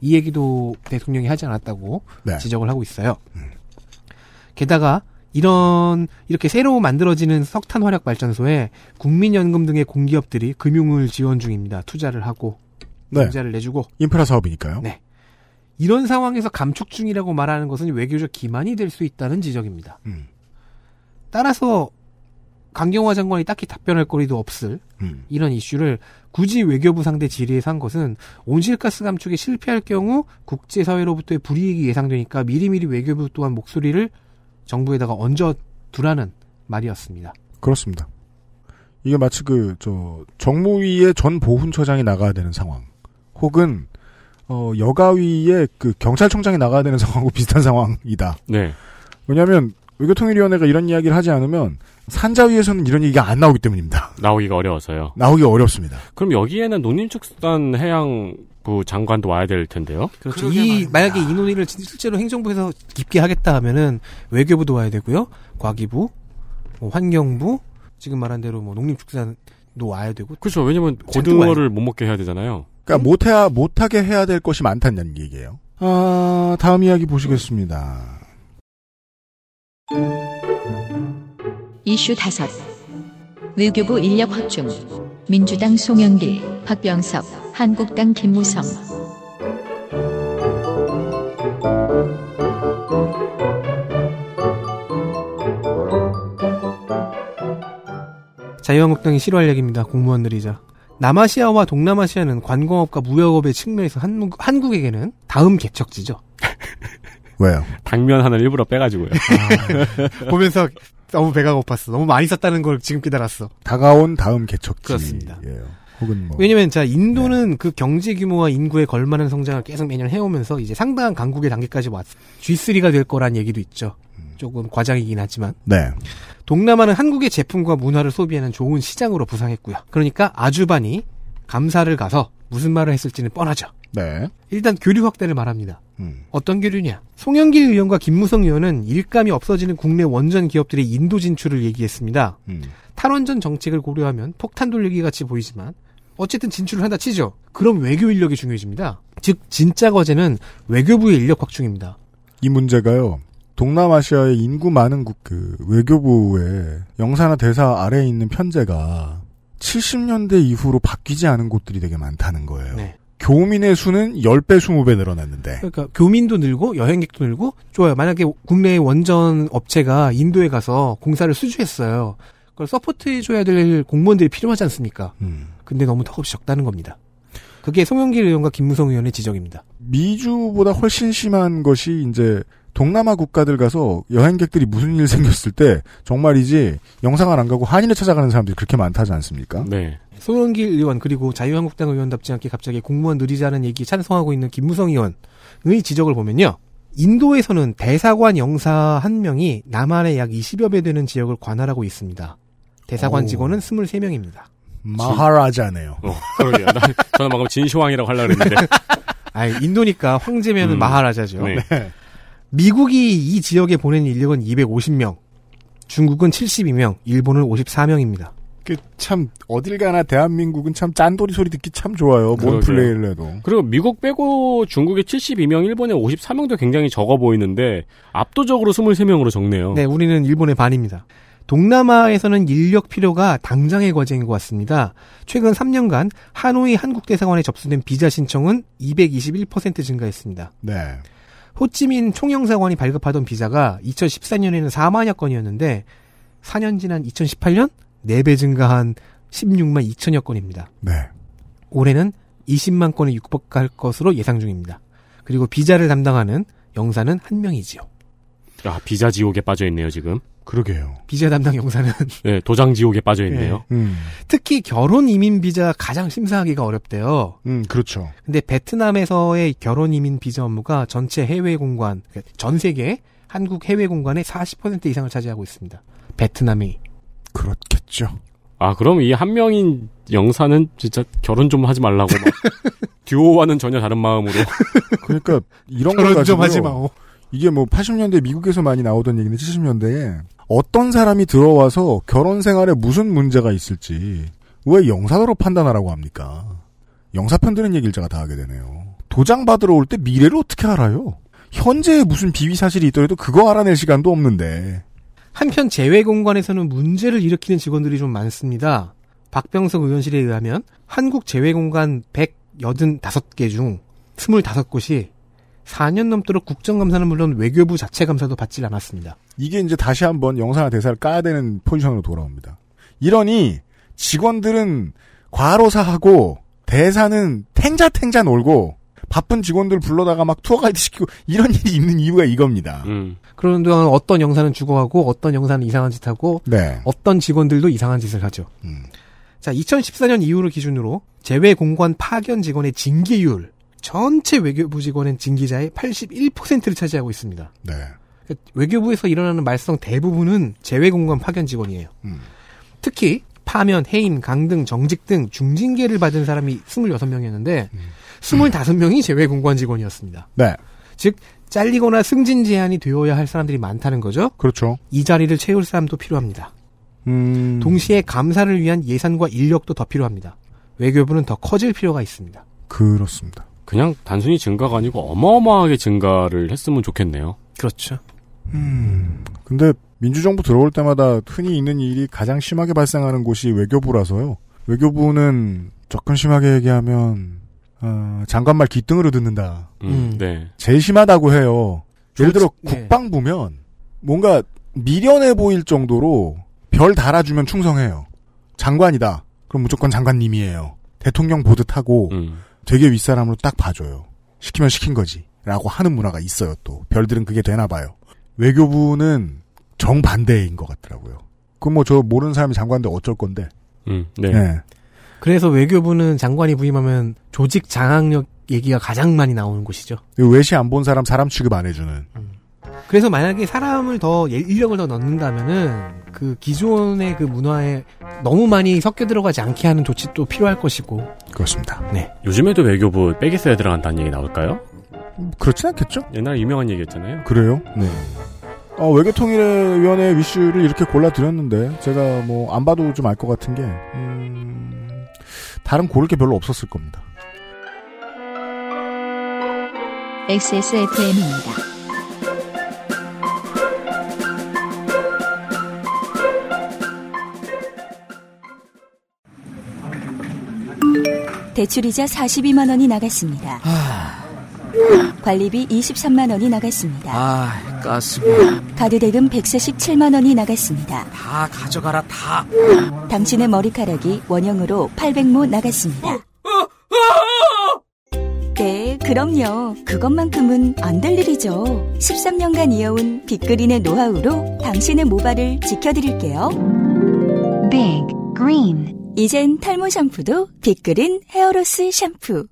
S3: 이 얘기도 대통령이 하지 않았다고 네. 지적을 하고 있어요. 음. 게다가 이런 이렇게 새로 만들어지는 석탄 화력 발전소에 국민연금 등의 공기업들이 금융을 지원 중입니다. 투자를 하고 네. 투자를 내주고
S4: 인프라 사업이니까요.
S3: 네. 이런 상황에서 감축 중이라고 말하는 것은 외교적 기만이 될 수 있다는 지적입니다. 음. 따라서 강경화 장관이 딱히 답변할 거리도 없을 음. 이런 이슈를 굳이 외교부 상대 질의에산 것은 온실가스 감축에 실패할 경우 국제사회로부터의 불이익이 예상되니까 미리미리 외교부 또한 목소리를 정부에다가 얹어 두라는 말이었습니다.
S4: 그렇습니다. 이게 마치 그 저 정무위의 전 보훈처장이 나가야 되는 상황, 혹은 어 여가위의 그 경찰청장이 나가야 되는 상황하고 비슷한 상황이다.
S2: 네.
S4: 왜냐하면 외교통일위원회가 이런 이야기를 하지 않으면 산자위에서는 이런 얘기가 안 나오기 때문입니다.
S2: 나오기가 어려워서요.
S4: 나오기 어렵습니다.
S2: 그럼 여기에는 농림축산해양 부 그 장관도 와야 될 텐데요.
S3: 그렇죠. 이 말입니다. 만약에 이 논의를 실제로 행정부에서 깊게 하겠다 하면은 외교부도 와야 되고요, 과기부, 뭐 환경부, 지금 말한 대로 뭐 농림축산도 와야 되고.
S2: 그렇죠. 왜냐면 고등어를 못 먹게 해야 되잖아요.
S4: 그러니까 응? 음? 못해야 못하게 해야 될 것이 많다는 얘기예요. 아 다음 이야기 보시겠습니다. 이슈 다섯 외교부 인력 확충 민주당 송영길 박병섭 한국당 김무성
S3: 자유한국당의 실화 이야기입니다. 공무원들이자 남아시아와 동남아시아는 관광업과 무역업의 측면에서 한국, 한국에게는 다음 개척지죠.
S4: 왜요?
S2: 당면 하나 를 일부러 빼가지고요.
S3: 아, 보면서 너무 배가 고팠어. 너무 많이 썼다는 걸 지금 깨달았어.
S4: 다가온 다음 개척지.
S3: 그렇습니다. 예요. 혹은 뭐. 왜냐면 자 인도는 네. 그 경제 규모와 인구에 걸맞은 성장을 계속 매년 해오면서 이제 상당한 강국의 단계까지 왔. G3가 될 거란 얘기도 있죠. 음. 조금 과장이긴 하지만.
S4: 네.
S3: 동남아는 한국의 제품과 문화를 소비하는 좋은 시장으로 부상했고요. 그러니까 아주반이 감사를 가서 무슨 말을 했을지는 뻔하죠.
S4: 네.
S3: 일단 교류 확대를 말합니다. 음. 어떤 교류냐? 송영길 의원과 김무성 의원은 일감이 없어지는 국내 원전 기업들의 인도 진출을 얘기했습니다. 음. 탈원전 정책을 고려하면 폭탄 돌리기 같이 보이지만 어쨌든 진출을 한다 치죠. 그럼 외교 인력이 중요해집니다. 즉 진짜 거제는 외교부의 인력 확충입니다.
S4: 이 문제가요. 동남아시아의 인구 많은 국, 그 외교부의 영사나 대사 아래에 있는 편제가 70년대 이후로 바뀌지 않은 곳들이 되게 많다는 거예요. 네. 교민의 수는 10배, 20배 늘어났는데.
S3: 그러니까 교민도 늘고 여행객도 늘고 좋아요. 만약에 국내 원전 업체가 인도에 가서 공사를 수주했어요. 그걸 서포트해줘야 될 공무원들이 필요하지 않습니까? 음. 근데 너무 턱없이 적다는 겁니다. 그게 송영길 의원과 김무성 의원의 지적입니다.
S4: 미주보다 훨씬 심한 것이 이제 동남아 국가들 가서 여행객들이 무슨 일 생겼을 때 정말이지 영상을 안 가고 한인을 찾아가는 사람들이 그렇게 많다지 않습니까?
S2: 네.
S3: 송영길 의원 그리고 자유한국당 의원답지 않게 갑자기 공무원 느리자는 얘기 찬성하고 있는 김무성 의원의 지적을 보면요. 인도에서는 대사관 영사 한 명이 남한의 약 20여 배 되는 지역을 관할하고 있습니다. 대사관 오. 직원은 23명입니다.
S4: 마하라자네요. 어,
S2: 그러게요. 난, 저는 방금 진시황이라고 하려고 했는데.
S3: 아, 인도니까 황제면은 음. 마하라자죠. 네. 네. 미국이 이 지역에 보낸 인력은 250명, 중국은 72명, 일본은 54명입니다.
S4: 그 참 어딜 가나 대한민국은 참 짠돌이 소리 듣기 참 좋아요. 뭔 플레이를 해도.
S2: 그리고 미국 빼고 중국의 72명, 일본의 54명도 굉장히 적어 보이는데 압도적으로 23명으로 적네요.
S3: 네, 우리는 일본의 반입니다. 동남아에서는 인력 필요가 당장의 과제인 것 같습니다. 최근 3년간 하노이 한국대사관에 접수된 비자 신청은 221% 증가했습니다.
S4: 네.
S3: 호찌민 총영사관이 발급하던 비자가 2014년에는 4만여 건이었는데 4년 지난 2018년 4배 증가한 16만 2천여 건입니다.
S4: 네.
S3: 올해는 20만 건에 육박할 것으로 예상 중입니다. 그리고 비자를 담당하는 영사는 한 명이지요.
S2: 아, 비자 지옥에 빠져 있네요, 지금.
S4: 그러게요.
S3: 비자 담당 영사는
S2: 네, 도장 지옥에 빠져 있네요. 네. 음.
S3: 특히 결혼 이민 비자 가장 심사하기가 어렵대요.
S4: 음, 그렇죠.
S3: 근데 베트남에서의 결혼 이민 비자 업무가 전체 해외 공관, 그러니까 전 세계 한국 해외 공관의 40% 이상을 차지하고 있습니다. 베트남이
S4: 그렇겠죠.
S2: 아, 그럼 이 한 명인 영사는 진짜 결혼 좀 하지 말라고 막 듀오와는 전혀 다른 마음으로.
S4: 그러니까 이런 결혼 좀 하지 마오. 이게 뭐 80년대 미국에서 많이 나오던 얘기인 70년대에 어떤 사람이 들어와서 결혼 생활에 무슨 문제가 있을지 왜 영사로 판단하라고 합니까? 영사 편드는 얘기를 제가 다 하게 되네요. 도장 받으러 올 때 미래를 어떻게 알아요? 현재에 무슨 비위 사실이 있더라도 그거 알아낼 시간도 없는데.
S3: 한편 재외 공관에서는 문제를 일으키는 직원들이 좀 많습니다. 박병석 의원실에 의하면 한국 재외 공관 185개 중 25곳이 4년 넘도록 국정감사는 물론 외교부 자체 감사도 받질 않았습니다.
S4: 이게 이제 다시 한번 영사나 대사를 까야 되는 포지션으로 돌아옵니다. 이러니 직원들은 과로사하고 대사는 탱자탱자 놀고 바쁜 직원들 불러다가 막 투어 가이드 시키고 이런 일이 있는 이유가 이겁니다. 음.
S3: 그런 동안 어떤 영사는 죽어하고 어떤 영사는 이상한 짓 하고 네. 어떤 직원들도 이상한 짓을 하죠. 음. 자, 2014년 이후를 기준으로 재외 공관 파견 직원의 징계율 전체 외교부 직원은 징계자의 81%를 차지하고 있습니다.
S4: 네. 그러니까
S3: 외교부에서 일어나는 말썽 대부분은 재외공관 파견 직원이에요. 음. 특히 파면, 해임, 강등, 정직 등 중징계를 받은 사람이 26명이었는데 음. 25명이 재외공관 직원이었습니다.
S4: 네.
S3: 즉 잘리거나 승진 제한이 되어야 할 사람들이 많다는 거죠.
S4: 그렇죠.
S3: 이 자리를 채울 사람도 필요합니다.
S4: 음...
S3: 동시에 감사를 위한 예산과 인력도 더 필요합니다. 외교부는 더 커질 필요가 있습니다.
S4: 그렇습니다.
S2: 그냥 단순히 증가가 아니고 어마어마하게 증가를 했으면 좋겠네요.
S3: 그렇죠.
S4: 음. 근데 민주정부 들어올 때마다 흔히 있는 일이 가장 심하게 발생하는 곳이 외교부라서요. 외교부는 조금 심하게 얘기하면 어, 장관말 귀등으로 듣는다. 음, 음.
S2: 네.
S4: 제일 심하다고 해요. 예를 들어 네. 국방부면 뭔가 미련해 보일 정도로 별 달아주면 충성해요. 장관이다. 그럼 무조건 장관님이에요. 대통령 보듯 하고 음. 되게 윗사람으로 딱 봐줘요. 시키면 시킨 거지. 라고 하는 문화가 있어요, 또. 별들은 그게 되나 봐요. 외교부는 정반대인 것 같더라고요. 그럼 뭐저 모르는 사람이 장관인데 어쩔 건데.
S2: 음, 네.
S4: 네.
S3: 그래서 외교부는 장관이 부임하면 조직 장악력 얘기가 가장 많이 나오는 곳이죠.
S4: 외시 안 본 사람 사람 취급 안 해주는. 음.
S3: 그래서 만약에 사람을 더 예, 인력을 더 넣는다면은 그 기존의 그 문화에 너무 많이 섞여 들어가지 않게 하는 조치도 필요할 것이고.
S4: 그렇습니다.
S3: 네.
S2: 요즘에도 외교부 빼기 써야 들어간다는 얘기 나올까요?
S4: 그렇진 않겠죠?
S2: 옛날 유명한 얘기였잖아요.
S4: 그래요? 네. 어, 외교통일위원회 위슈를 이렇게 골라드렸는데, 제가 뭐, 안 봐도 좀 알 것 같은 게, 음, 다른 고를 게 별로 없었을 겁니다. XSFM입니다.
S9: 대출이자 42만 원이 나갔습니다. 아... 관리비 23만 원이 나갔습니다. 아, 가스비.
S10: 가드
S9: 대금 147만 원이 나갔습니다.
S10: 다 가져가라 다.
S9: 당신의 머리카락이 원형으로 800모 나갔습니다. 네, 그럼요. 그것만큼은 안 될 일이죠. 13년간 이어온 빅그린의 노하우로 당신의 모발을 지켜드릴게요. Big Green 이젠 탈모 샴푸도 빅그린 헤어로스 샴푸.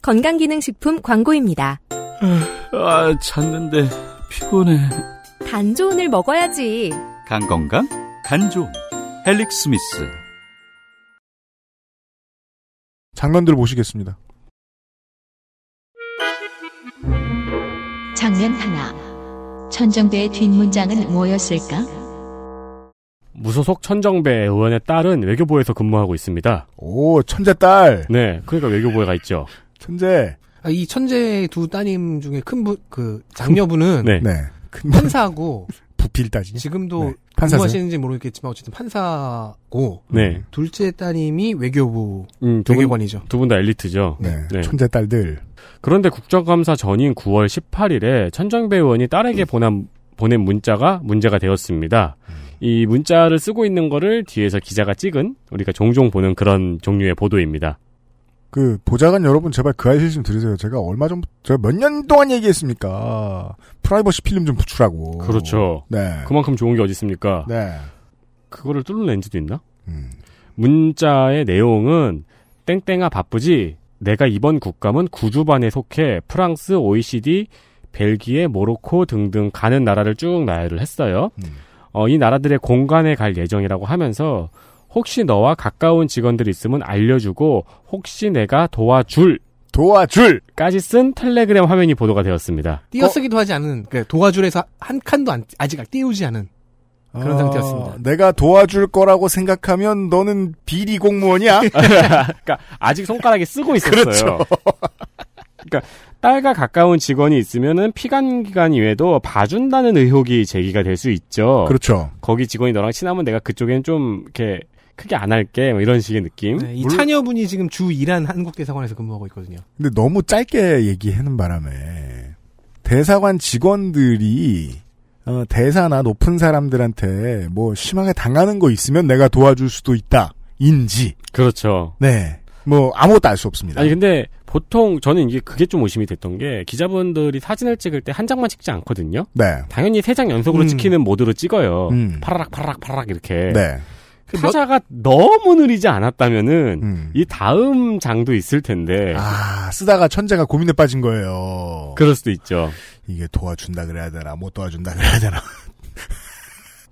S9: 건강기능식품 광고입니다.
S10: 아, 아 잤는데 피곤해.
S9: 간조은을 먹어야지.
S11: 간건강, 간조은, 헬릭 스미스.
S4: 장관들 모시겠습니다.
S12: 장면 하나. 천정대의 뒷문장은 뭐였을까?
S2: 무소속 천정배 의원의 딸은 외교부에서 근무하고 있습니다.
S4: 오, 천재 딸.
S2: 네, 그러니까 외교부에가 있죠.
S4: 천재.
S3: 아, 이 천재 두 따님 중에 큰분그 장녀분은 네. 네. 판사고
S4: 부필 따지.
S3: 지금도 네. 판사하시는지 모르겠지만 어쨌든 판사고. 네. 둘째 따님이 외교부
S2: 음, 두 외교관이죠. 두 분 다 엘리트죠.
S4: 네. 네. 천재 딸들.
S2: 그런데 국정감사 전인 9월 18일에 천정배 의원이 딸에게 보낸 보낸 문자가 문제가 되었습니다. 음. 이 문자를 쓰고 있는 거를 뒤에서 기자가 찍은 우리가 종종 보는 그런 종류의 보도입니다.
S4: 그 보좌관 여러분 제발 그 아이실 좀 들으세요. 제가 얼마 전 제가 몇 년 동안 얘기했습니까? 프라이버시 필름 좀 붙으라고.
S2: 그렇죠. 네. 그만큼 좋은 게 어디 있습니까?
S4: 네.
S2: 그거를 뚫는 렌즈도 있나? 음. 문자의 내용은 땡땡아 바쁘지. 내가 이번 국감은 구주반에 속해 프랑스, OECD, 벨기에, 모로코 등등 가는 나라를 쭉 나열을 했어요. 음. 어, 이 나라들의 공간에 갈 예정이라고 하면서 혹시 너와 가까운 직원들 있으면 알려주고 혹시 내가 도와줄
S4: 도와줄까지
S2: 쓴 텔레그램 화면이 보도가 되었습니다.
S3: 띄어쓰기도 어? 하지 않은 도와줄에서 한 칸도 안, 아직 띄우지 않은 그런 아, 상태였습니다.
S4: 내가 도와줄 거라고 생각하면 너는 비리 공무원이야.
S2: 그러니까 아직 손가락에 쓰고 있었어요. 그렇죠. 그러니까 딸과 가까운 직원이 있으면은 피감 기관 이외에도 봐준다는 의혹이 제기가 될 수 있죠.
S4: 그렇죠.
S2: 거기 직원이 너랑 친하면 내가 그쪽엔 좀 이렇게 크게 안 할게 뭐 이런 식의 느낌.
S3: 네, 이 차녀분이 지금 주일한 한국 대사관에서 근무하고 있거든요.
S4: 근데 너무 짧게 얘기하는 바람에 대사관 직원들이 어, 대사나 높은 사람들한테 뭐 심하게 당하는 거 있으면 내가 도와줄 수도 있다. 인지.
S2: 그렇죠.
S4: 네. 뭐 아무것도 알 수 없습니다.
S2: 아니 근데 보통 저는 이게 그게 좀 의심이 됐던 게 기자분들이 사진을 찍을 때 한 장만 찍지 않거든요.
S4: 네.
S2: 당연히 세 장 연속으로 음. 찍히는 모드로 찍어요. 음. 파라락 파라락 파라락 이렇게.
S4: 네.
S2: 타자가 그 너무 느리지 않았다면은 음. 이 다음 장도 있을 텐데
S4: 아 쓰다가 천재가 고민에 빠진 거예요.
S2: 그럴 수도 있죠.
S4: 이게 도와준다 그래야 되나 못 도와준다 그래야 되나.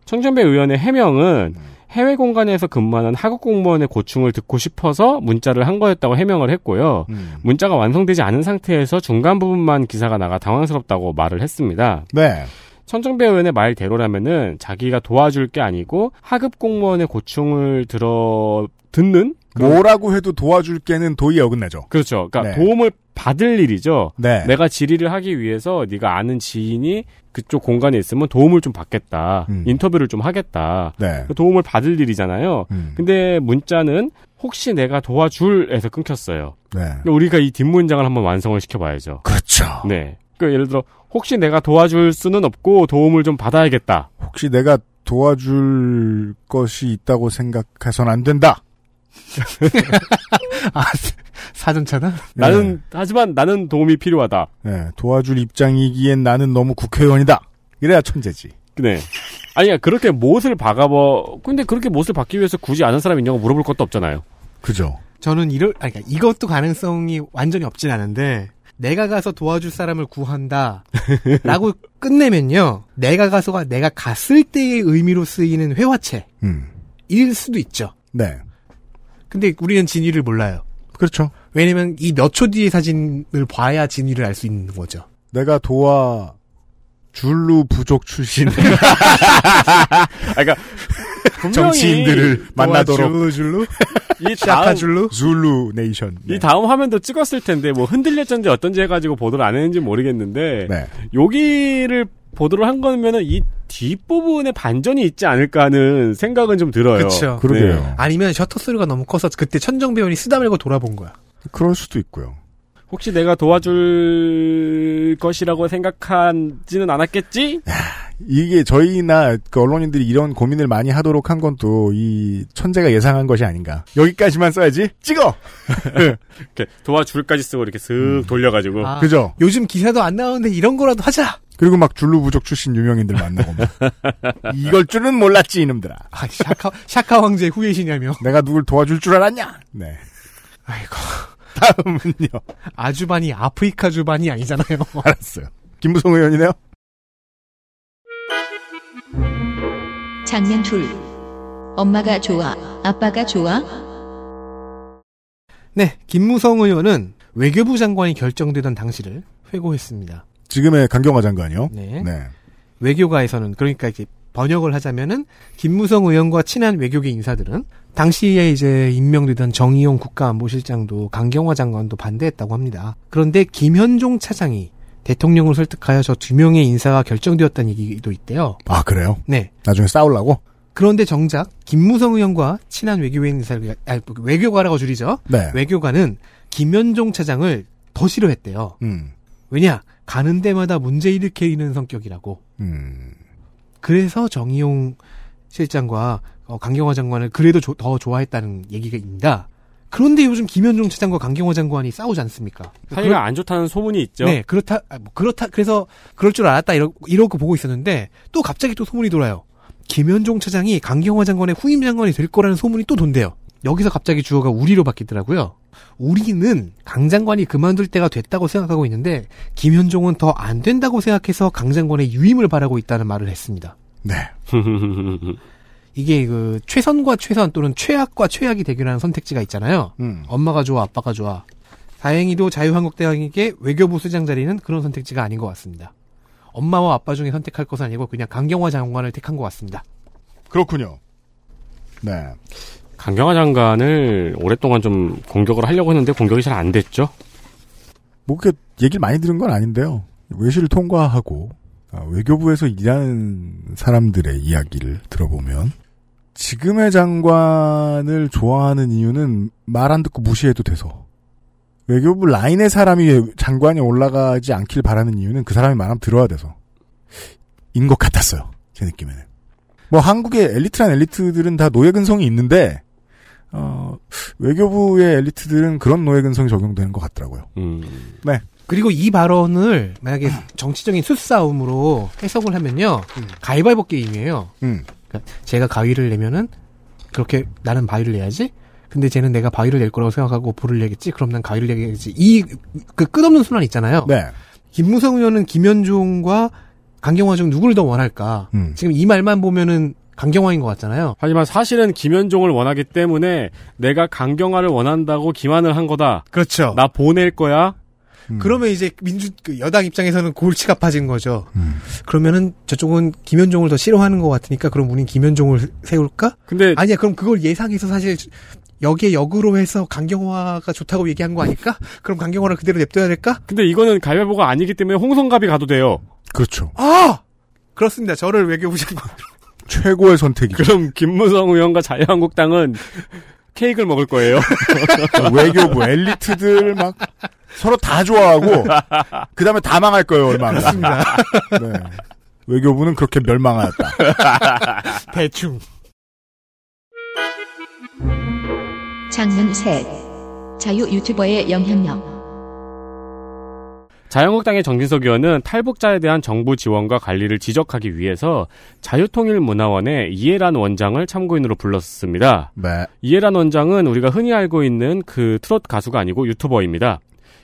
S2: 청정배 의원의 해명은 음. 해외 공간에서 근무하는 하급 공무원의 고충을 듣고 싶어서 문자를 한 거였다고 해명을 했고요. 음. 문자가 완성되지 않은 상태에서 중간 부분만 기사가 나가 당황스럽다고 말을 했습니다.
S4: 네.
S2: 천정배 의원의 말대로라면은 자기가 도와줄 게 아니고 하급 공무원의 고충을 들어 듣는
S4: 뭐라고 해도 도와줄 게는 도의 어긋나죠.
S2: 그렇죠. 그러니까 네. 도움을 받을 일이죠. 네. 내가 질의를 하기 위해서 네가 아는 지인이 그쪽 공간에 있으면 도움을 좀 받겠다. 음. 인터뷰를 좀 하겠다. 네. 그 도움을 받을 일이잖아요. 음. 근데 문자는 혹시 내가 도와줄에서 끊겼어요. 그 우리가 이 뒷문장을 한번 완성을 시켜봐야죠.
S4: 그렇죠.
S2: 네. 그러니까 예를 들어 혹시 내가 도와줄 수는 없고 도움을 좀 받아야겠다.
S4: 혹시 내가 도와줄 것이 있다고 생각해서는안 된다.
S3: 아, 사전차는? 네.
S2: 나는, 네. 하지만 나는 도움이 필요하다.
S4: 네, 도와줄 입장이기엔 나는 너무 국회의원이다. 이래야 천재지.
S2: 네. 아니야, 그러니까 그렇게 못을 박아버, 근데 그렇게 못을 박기 위해서 굳이 아는 사람 있냐고 물어볼 것도 없잖아요.
S4: 그죠.
S3: 저는 이럴, 아니, 그러니까 이것도 가능성이 완전히 없진 않은데, 내가 가서 도와줄 사람을 구한다. 라고 끝내면요. 내가 가서가 내가 갔을 때의 의미로 쓰이는 회화체일 음. 수도 있죠.
S4: 네.
S3: 근데 우리는 진위를 몰라요.
S4: 그렇죠.
S3: 왜냐면 이 몇 초 뒤의 사진을 봐야 진위를 알 수 있는 거죠.
S4: 내가 도와 줄루 부족 출신.
S2: 아, 그러니까
S4: 정치인들을 만나도록
S2: 줄, 줄루
S3: 이다 줄루
S4: 줄루 네이션
S2: 네. 이 다음 화면도 찍었을 텐데 뭐 흔들렸던지 어떤지 해가지고 보도를 안 했는지 모르겠는데 네. 여기를 보도를 한 거면은 이 뒷부분에 반전이 있지 않을까 하는 생각은 좀 들어요.
S4: 그렇죠. 그러게요. 네.
S3: 아니면 셔터 스루가 너무 커서 그때 천정 배우이 쓰다 매고 돌아본 거야.
S4: 그럴 수도 있고요.
S2: 혹시 내가 도와줄 것이라고 생각하지는 않았겠지?
S4: 이게 저희나 그 언론인들이 이런 고민을 많이 하도록 한 건 또 이 천재가 예상한 것이 아닌가. 여기까지만 써야지. 찍어.
S2: 도와줄까지 쓰고 이렇게 슥 음. 돌려가지고.
S4: 아, 그죠.
S3: 요즘 기사도 안 나오는데 이런 거라도 하자.
S4: 그리고 막 줄루부족 출신 유명인들 만나고 막. 이걸 줄은 몰랐지 이놈들아.
S3: 아, 샤카 샤카 황제 후예시냐며.
S4: 내가 누굴 도와줄 줄 알았냐? 네.
S3: 아이고.
S4: 다음은요.
S3: 아주반이 아프리카 주반이 아니잖아요.
S4: 알았어요. 김무성 의원이네요. 장면 둘.
S3: 엄마가 좋아, 아빠가 좋아. 네, 김무성 의원은 외교부 장관이 결정되던 당시를 회고했습니다.
S4: 지금의 강경화 장관이요.
S3: 네. 네. 외교가에서는 그러니까 이제 번역을 하자면은 김무성 의원과 친한 외교계 인사들은 당시에 이제 임명되던 정의용 국가안보실장도 강경화 장관도 반대했다고 합니다. 그런데 김현종 차장이 대통령을 설득하여 저 두 명의 인사가 결정되었다는 얘기도 있대요.
S4: 아 그래요?
S3: 네.
S4: 나중에 싸우려고?
S3: 그런데 정작 김무성 의원과 친한 외교인 인사를 아, 외교가라고 줄이죠. 네. 외교관은 김현종 차장을 더 싫어했대요. 음. 왜냐 가는 데마다 문제 일으키는 성격이라고. 음. 그래서 정의용 실장과 어, 강경화 장관을 그래도 조, 더 좋아했다는 얘기가입니다. 그런데 요즘 김현종 차장과 강경화 장관이 싸우지 않습니까?
S2: 그러니까
S3: 사이가
S2: 안 좋다는 소문이 있죠. 네,
S3: 그렇다, 아, 뭐 그렇다, 그래서 그럴 줄 알았다, 이러, 이러고 보고 있었는데, 또 갑자기 또 소문이 돌아요. 김현종 차장이 강경화 장관의 후임 장관이 될 거라는 소문이 또 돈대요. 여기서 갑자기 주어가 우리로 바뀌더라고요. 우리는 강장관이 그만둘 때가 됐다고 생각하고 있는데 김현종은 더 안 된다고 생각해서 강장관의 유임을 바라고 있다는 말을 했습니다.
S4: 네.
S3: 이게 그 최선과 최선 또는 최악과 최악이 대결하는 선택지가 있잖아요. 음. 엄마가 좋아, 아빠가 좋아. 다행히도 자유한국당에게 대 외교부 수장 자리는 그런 선택지가 아닌 것 같습니다. 엄마와 아빠 중에 선택할 것은 아니고 그냥 강경화 장관을 택한 것 같습니다.
S4: 그렇군요. 네.
S2: 강경화 장관을 오랫동안 좀 공격을 하려고 했는데 공격이 잘 안 됐죠.
S4: 뭐 그렇게 얘기를 많이 들은 건 아닌데요. 외실를 통과하고 아, 외교부에서 일하는 사람들의 이야기를 들어보면 지금의 장관을 좋아하는 이유는 말 안 듣고 무시해도 돼서 외교부 라인의 사람이 장관이 올라가지 않길 바라는 이유는 그 사람이 말하면 들어야 돼서 인 것 같았어요. 제 느낌에는. 뭐 한국의 엘리트란 엘리트들은 다 노예근성이 있는데 어, 외교부의 엘리트들은 그런 노예근성 이 적용되는 것 같더라고요. 음. 네.
S3: 그리고 이 발언을 만약에 정치적인 수싸움으로 해석을 하면요, 음. 가위바위보 게임이에요.
S4: 음. 그 그러니까
S3: 제가 가위를 내면은 그렇게 나는 바위를 내야지. 근데 쟤는 내가 바위를 낼 거라고 생각하고 볼을 내겠지. 그럼 난 가위를 내겠지. 이 그 끝없는 순환 있잖아요.
S4: 네.
S3: 김무성 의원은 김현종과 강경화 중 누구를 더 원할까? 음. 지금 이 말만 보면은 강경화인 것 같잖아요.
S2: 하지만 사실은 김현종을 원하기 때문에 내가 강경화를 원한다고 기만을 한 거다.
S3: 그렇죠.
S2: 나 보낼 거야.
S3: 음. 그러면 이제 민주 그 여당 입장에서는 골치가 파진 거죠. 음. 그러면은 저쪽은 김현종을 더 싫어하는 것 같으니까 그럼 우린 김현종을 세울까?
S2: 근데
S3: 아니야 그럼 그걸 예상해서 사실 여기에 역으로 해서 강경화가 좋다고 얘기한 거 아닐까? 그럼 강경화를 그대로 냅둬야 될까?
S2: 근데 이거는 갈위보가 아니기 때문에 홍성갑이 가도 돼요.
S4: 그렇죠.
S3: 아 그렇습니다. 저를 외교부 장관
S4: 최고의 선택이.
S2: 죠 그럼 김무성 의원과 자유한국당은 케이크를 먹을 거예요.
S4: 외교부 엘리트들 막 서로 다 좋아하고 그 다음에 다 망할 거예요
S3: 얼마 안 갔습니다.
S4: 네. 외교부는 그렇게 멸망하였다.
S3: 대충. 장문 셋
S2: 자유 유튜버의 영향력. 자유한국당의 정진석 의원은 탈북자에 대한 정부 지원과 관리를 지적하기 위해서 자유통일문화원의 이해란 원장을 참고인으로 불렀습니다.
S4: 네.
S2: 이해란 원장은 우리가 흔히 알고 있는 그 트롯 가수가 아니고 유튜버입니다.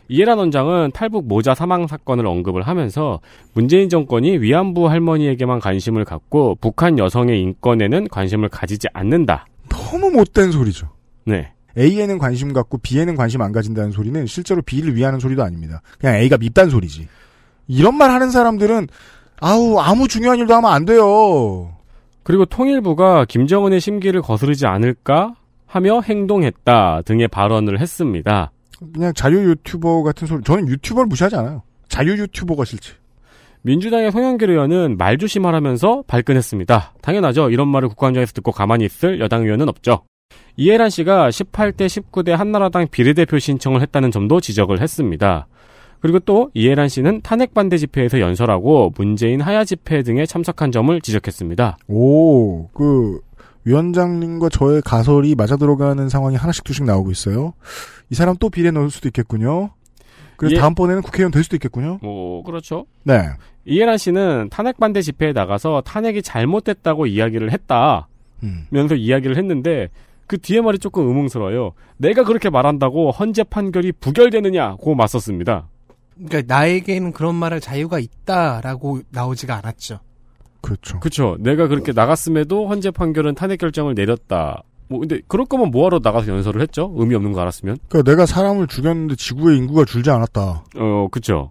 S2: 이해란 원장은 탈북 모자 사망 사건을 언급을 하면서 문재인 정권이 위안부 할머니에게만 관심을 갖고 북한 여성의 인권에는 관심을 가지지 않는다.
S4: 너무 못된 소리죠.
S2: 네.
S4: A에는 관심 갖고 B에는 관심 안 가진다는 소리는 실제로 B를 위하는 소리도 아닙니다. 그냥 A가 밉단 소리지. 이런 말 하는 사람들은 아우 아무 중요한 일도 하면 안 돼요.
S2: 그리고 통일부가 김정은의 심기를 거스르지 않을까 하며 행동했다 등의 발언을 했습니다.
S4: 그냥 자유 유튜버 같은 소리. 저는 유튜버를 무시하지 않아요. 자유 유튜버가 싫지.
S2: 민주당의 송영길 의원은 말조심하라면서 발끈했습니다. 당연하죠. 이런 말을 국감장에서 듣고 가만히 있을 여당 의원은 없죠. 이해란 씨가 18대 19대 한나라당 비례대표 신청을 했다는 점도 지적을 했습니다. 그리고 또 이해란 씨는 탄핵 반대 집회에서 연설하고 문재인 하야 집회 등에 참석한 점을 지적했습니다.
S4: 오, 그 위원장님과 저의 가설이 맞아 들어가는 상황이 하나씩 두씩 나오고 있어요. 이 사람 또 비례 넣을 수도 있겠군요. 그래서 예. 다음번에는 국회의원 될 수도 있겠군요.
S2: 오, 그렇죠.
S4: 네.
S2: 이해란 씨는 탄핵 반대 집회에 나가서 탄핵이 잘못됐다고 이야기를 했다. 음. 면서 음. 이야기를 했는데 그 뒤에 말이 조금 의문스러워요. 내가 그렇게 말한다고 헌재 판결이 부결되느냐고 맞섰습니다.
S3: 그러니까 나에게는 그런 말할 자유가 있다라고 나오지가 않았죠.
S4: 그렇죠.
S2: 그렇죠. 내가 그렇게 나갔음에도 헌재 판결은 탄핵 결정을 내렸다. 뭐 근데 그럴 거면 뭐하러 나가서 연설을 했죠? 의미 없는 거 알았으면.
S4: 그러니까 내가 사람을 죽였는데 지구의 인구가 줄지 않았다.
S2: 어, 그렇죠.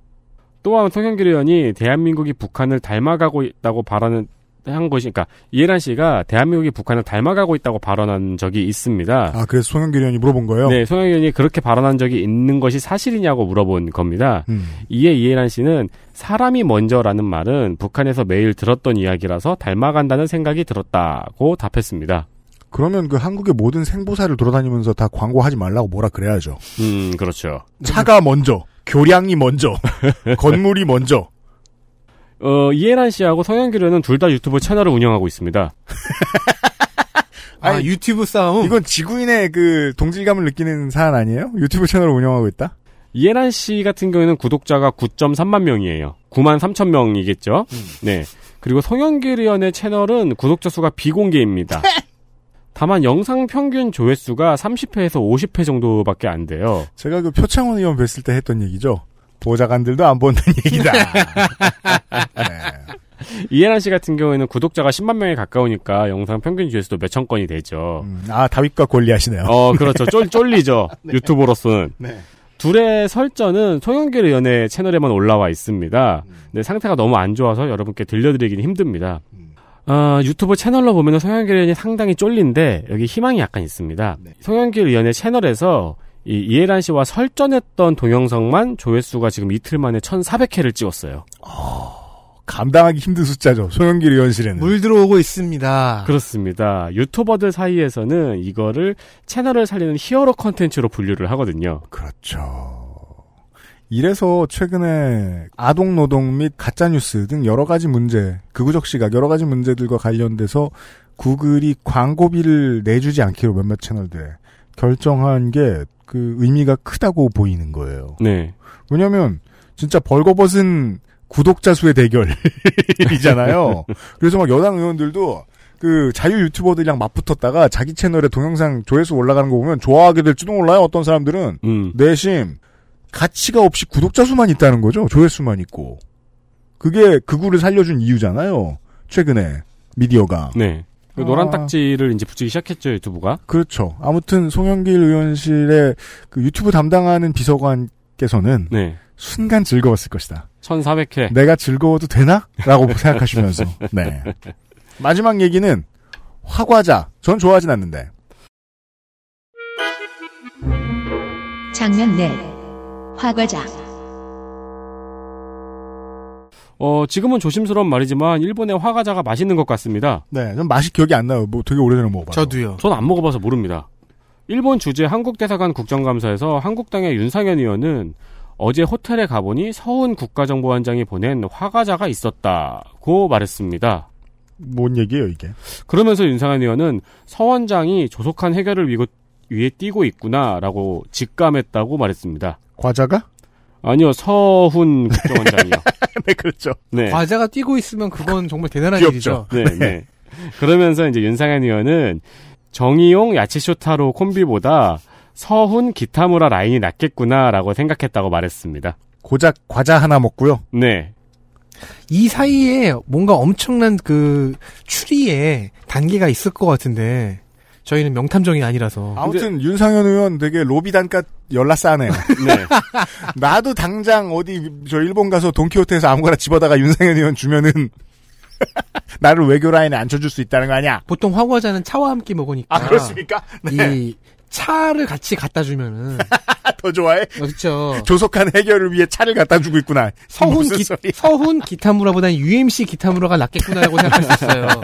S2: 또한 성현길 의원이 대한민국이 북한을 닮아가고 있다고 바라는 한 것이, 그러니까 이해란 씨가 대한민국이 북한을 닮아가고 있다고 발언한 적이 있습니다.
S4: 아, 그래서 송영길 의원이 물어본 거예요?
S2: 네, 송영길 의원이 그렇게 발언한 적이 있는 것이 사실이냐고 물어본 겁니다. 음. 이에 이해란 씨는 사람이 먼저라는 말은 북한에서 매일 들었던 이야기라서 닮아간다는 생각이 들었다고 답했습니다.
S4: 그러면 그 한국의 모든 생보사를 돌아다니면서 다 광고하지 말라고 뭐라 그래야죠.
S2: 음, 그렇죠.
S4: 차가 먼저, 교량이 먼저, 건물이 먼저,
S2: 어, 이해란 씨하고 성현기로는 둘다 유튜브 채널을 운영하고 있습니다.
S3: 아 아, 유튜브 싸움?
S4: 이건 지구인의 그 동질감을 느끼는 사안 아니에요? 유튜브 채널을 운영하고 있다?
S2: 이해란 씨 같은 경우에는 구독자가 9.3만 명이에요. 9만 3천 명이겠죠? 음. 네. 그리고 성현길 의원의 채널은 구독자 수가 비공개입니다. 다만 영상 평균 조회수가 30회에서 50회 정도밖에 안 돼요.
S4: 제가 그 표창원 의원 뵀을 때 했던 얘기죠. 보좌관들도 안 본다는 얘기다. 네.
S2: 이해란 씨 같은 경우에는 구독자가 10만 명에 가까우니까 영상 평균 주에서도 몇 천 건이 되죠. 음,
S4: 아 다윗과 권리하시네요어
S2: 그렇죠. 네. 쫄 쫄리죠. 네. 유튜버로서는. 네. 둘의 설전은 소영길 의원의 채널에만 올라와 있습니다. 음. 근데 상태가 너무 안 좋아서 여러분께 들려드리기는 힘듭니다. 음. 어, 유튜브 채널로 보면 은 송영길 의원이 상당히 쫄린데 여기 희망이 약간 있습니다. 네. 송영길 의원의 채널에서 이 이해란 씨와 설전했던 동영상만 조회수가 지금 이틀 만에 1,400회를 찍었어요. 어,
S4: 감당하기 힘든 숫자죠. 소영길 의원실에는.
S3: 물 들어오고 있습니다.
S2: 그렇습니다. 유튜버들 사이에서는 이거를 채널을 살리는 히어로 컨텐츠로 분류를 하거든요.
S4: 그렇죠. 이래서 최근에 아동 노동 및 가짜 뉴스 등 여러 가지 문제, 극우적 시각 여러 가지 문제들과 관련돼서 구글이 광고비를 내주지 않기로 몇몇 채널들 결정한 게그 의미가 크다고 보이는 거예요.
S2: 네.
S4: 왜냐하면 진짜 벌거벗은 구독자 수의 대결이잖아요. 그래서 막 여당 의원들도 그 자유 유튜버들이랑 맞붙었다가 자기 채널에 동영상 조회수 올라가는 거 보면 좋아하게 될지도 몰라요. 어떤 사람들은 음. 내심 가치가 없이 구독자 수만 있다는 거죠. 조회수만 있고 그게 극우를 살려준 이유잖아요. 최근에 미디어가.
S2: 네. 그 노란 아. 딱지를 이제 붙이기 시작했죠 유튜브가.
S4: 그렇죠. 아무튼 송영길 의원실의 그 유튜브 담당하는 비서관께서는 네. 순간 즐거웠을 것이다.
S2: 1,400회.
S4: 내가 즐거워도 되나?라고 생각하시면서. 네. 마지막 얘기는 화과자. 전 좋아하진 않는데.
S9: 장면 넷. 화과자.
S2: 어, 지금은 조심스러운 말이지만 일본의 화과자가 맛있는 것 같습니다.
S4: 네, 전 맛이 기억이 안 나요. 뭐 되게 오래전에 먹어봐요.
S3: 저도요.
S2: 전 안 먹어봐서 모릅니다. 일본 주재 한국 대사관 국정감사에서 한국당의 윤상현 의원은 어제 호텔에 가보니 서훈 국가정보원장이 보낸 화과자가 있었다고 말했습니다.
S4: 뭔 얘기예요 이게?
S2: 그러면서 윤상현 의원은 서 원장이 조속한 해결을 위고, 위해 뛰고 있구나라고 직감했다고 말했습니다.
S4: 과자가?
S2: 아니요, 서훈 국정원장이요.
S4: 네, 그렇죠. 네.
S3: 과자가 뛰고 있으면 그건 정말 대단한 귀엽죠. 일이죠.
S2: 네, 네. 네. 그러면서 이제 윤상현 의원은 정의용 야치쇼타로 콤비보다 서훈 기타무라 라인이 낫겠구나라고 생각했다고 말했습니다.
S4: 고작 과자 하나 먹고요.
S2: 네. 이
S3: 사이에 뭔가 엄청난 그 추리의 단계가 있을 것 같은데 저희는 명탐정이 아니라서.
S4: 아무튼 윤상현 의원 되게 로비 단가 열라 싸네. 네. 나도 당장 어디 저 일본 가서 돈키호테에서 아무거나 집어다가 윤상현 의원 주면은 나를 외교 라인에 앉혀줄 수 있다는 거 아니야?
S3: 보통 화구자는 차와 함께 먹으니까. 아
S4: 그렇습니까?
S3: 네. 이 차를 같이 갖다 주면은
S4: 더 좋아해.
S3: 그렇죠.
S4: 조속한 해결을 위해 차를 갖다 주고 있구나.
S3: 서훈 기, 서훈 기타무라보다는 UMC 기타무라가 낫겠구나라고 생각했수어요아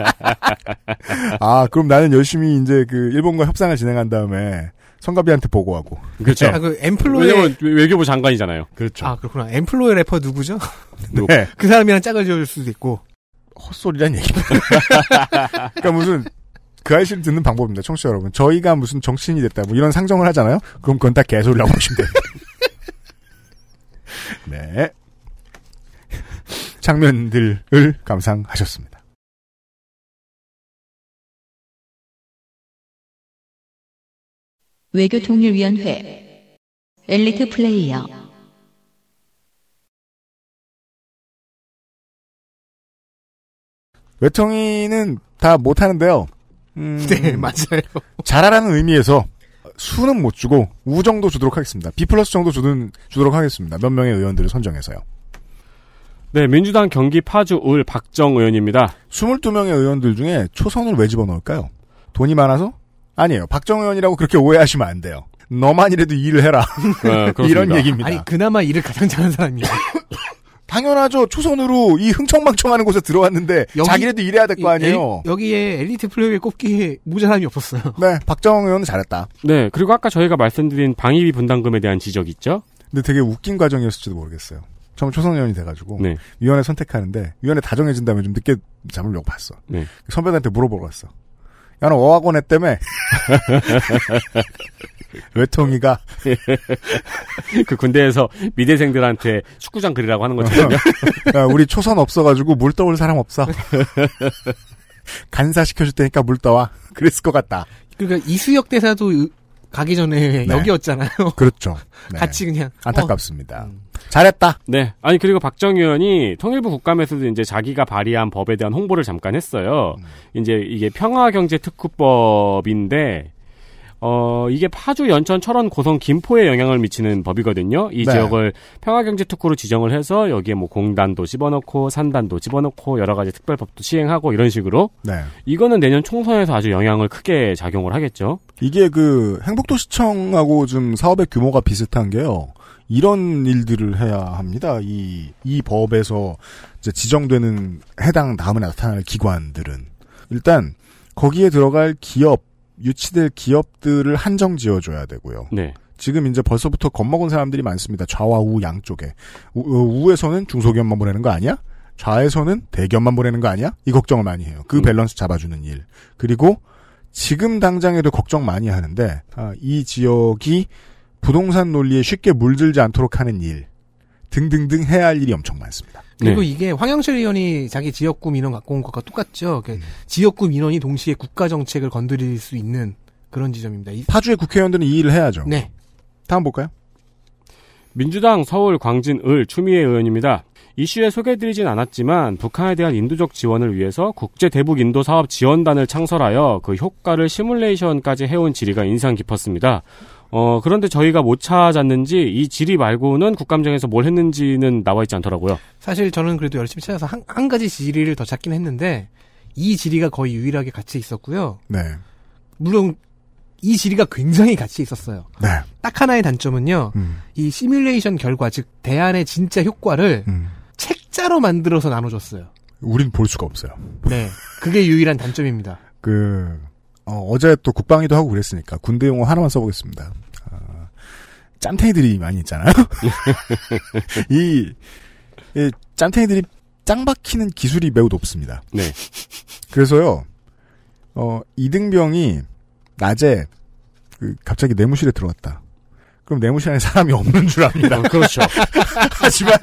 S4: 그럼 나는 열심히 이제 그 일본과 협상을 진행한 다음에 성가비한테 보고하고.
S2: 그렇죠. 아,
S3: 그엠플로이왜냐
S2: 외교부 장관이잖아요.
S4: 그렇죠.
S3: 아 그렇구나. 엠플로의 래퍼 누구죠? 네. 그 사람이랑 짝을 지어줄 수도 있고.
S4: 헛소리란 얘기. 그러니까 무슨 그 아이씨를 듣는 방법입니다. 청취자 여러분. 저희가 무슨 정치인이 됐다 뭐 이런 상정을 하잖아요. 그럼 그건 다 개소리라고 보시면 됩니다. 네. 장면들을 감상하셨습니다.
S9: 외교통일위원회 엘리트 플레이어
S4: 외통이는 다 못하는데요.
S3: 음... 네, 맞아요.
S4: 잘하라는 의미에서 수는 못 주고 우 정도 주도록 하겠습니다. B 플러스 정도 주든 주도록 하겠습니다. 몇 명의 의원들을 선정해서요.
S2: 네, 민주당 경기 파주 을 박정 의원입니다.
S4: 22명의 의원들 중에 초선을 왜 집어넣을까요? 돈이 많아서? 아니에요. 박정 의원이라고 그렇게 오해하시면 안 돼요. 너만이라도 일을 해라.
S3: 네,
S4: 이런 얘기입니다.
S3: 아니, 그나마 일을 가장 잘하는 사람이에요.
S4: 당연하죠. 초선으로 이 흥청망청하는 곳에 들어왔는데 여기, 자기네도 일해야 될거 예, 아니에요.
S3: 에, 예, 여기에 엘리트 플레이에 꼽기에 무자람이 없었어요.
S4: 네, 박정은 의원 은 잘했다.
S2: 네, 그리고 아까 저희가 말씀드린 방위비 분담금에 대한 지적 있죠.
S4: 근데 되게 웃긴 과정이었을지도 모르겠어요. 처음 초선 의원이 돼가지고 네. 위원회 선택하는데 위원회 다 정해진 다면좀 늦게 잠을 려고 봤어. 네. 선배들한테 물어보러 갔어. 나는 어학원 했다에 외통이가
S2: 그 군대에서 미대생들한테 축구장 그리라고 하는 거처럼
S4: 야, 우리 초선 없어가지고 물 떠올 사람 없어. 간사시켜줄 테니까 물 떠와. 그랬을 것 같다.
S3: 그러니까 이수혁 대사도 가기 전에 네. 여기였잖아요.
S4: 그렇죠.
S3: 네. 같이 그냥
S4: 안타깝습니다. 어. 음. 잘했다.
S2: 네. 아니 그리고 박정 의원이 통일부 국감에서도 이제 자기가 발의한 법에 대한 홍보를 잠깐 했어요. 음. 이제 이게 평화경제특구법인데 어, 이게 파주, 연천, 철원, 고성, 김포에 영향을 미치는 법이거든요. 이 네. 지역을 평화경제 특구로 지정을 해서 여기에 뭐 공단도 집어넣고 산단도 집어넣고 여러 가지 특별법도 시행하고 이런 식으로 네. 이거는 내년 총선에서 아주 영향을 크게 작용을 하겠죠.
S4: 이게 그 행복도시청하고 좀 사업의 규모가 비슷한 게요. 이런 일들을 해야 합니다. 이, 이 법에서 지정되는 해당 다음에 나타날 기관들은. 일단, 거기에 들어갈 기업, 유치될 기업들을 한정 지어줘야 되고요. 네. 지금 이제 벌써부터 겁먹은 사람들이 많습니다. 좌와 우 양쪽에. 우, 어, 에서는 중소기업만 보내는 거 아니야? 좌에서는 대기업만 보내는 거 아니야? 이 걱정을 많이 해요. 그 음. 밸런스 잡아주는 일. 그리고 지금 당장에도 걱정 많이 하는데 아, 이 지역이 부동산 논리에 쉽게 물들지 않도록 하는 일 등등등 해야 할 일이 엄청 많습니다.
S3: 그리고 네. 이게 황영철 의원이 자기 지역구 민원 갖고 온 것과 똑같죠. 그러니까 음. 지역구 민원이 동시에 국가 정책을 건드릴 수 있는 그런 지점입니다.
S4: 파주의 국회의원들은 이 일을 해야죠.
S3: 네.
S4: 다음 볼까요?
S2: 민주당 서울 광진 을 추미애 의원입니다. 이슈에 소개드리진 않았지만 북한에 대한 인도적 지원을 위해서 국제 대북 인도 사업 지원단을 창설하여 그 효과를 시뮬레이션까지 해온 지리가 인상 깊었습니다. 어, 그런데 저희가 못 찾았는지 이 지리 말고는 국감장에서 뭘 했는지는 나와 있지 않더라고요.
S3: 사실 저는 그래도 열심히 찾아서 한, 한 가지 지리를더 찾긴 했는데 이지리가 거의 유일하게 같이 있었고요.
S4: 네.
S3: 물론 이지리가 굉장히 같이 있었어요.
S4: 네.
S3: 딱 하나의 단점은요. 음. 이 시뮬레이션 결과 즉 대안의 진짜 효과를 음. 책자로 만들어서 나눠줬어요.
S4: 우린 볼 수가 없어요.
S3: 네. 그게 유일한 단점입니다.
S4: 그 어, 어제 또 국방위도 하고 그랬으니까 군대 용어 하나만 써보겠습니다. 짬탱이들이 많이 있잖아요. 이, 이 짬탱이들이 짱박히는 기술이 매우 높습니다.
S2: 네.
S4: 그래서요, 어, 이등병이 낮에 그 갑자기 내무실에 들어갔다. 그럼 내무실 안에 사람이 없는 줄 압니다. 어,
S2: 그렇죠.
S4: 하지만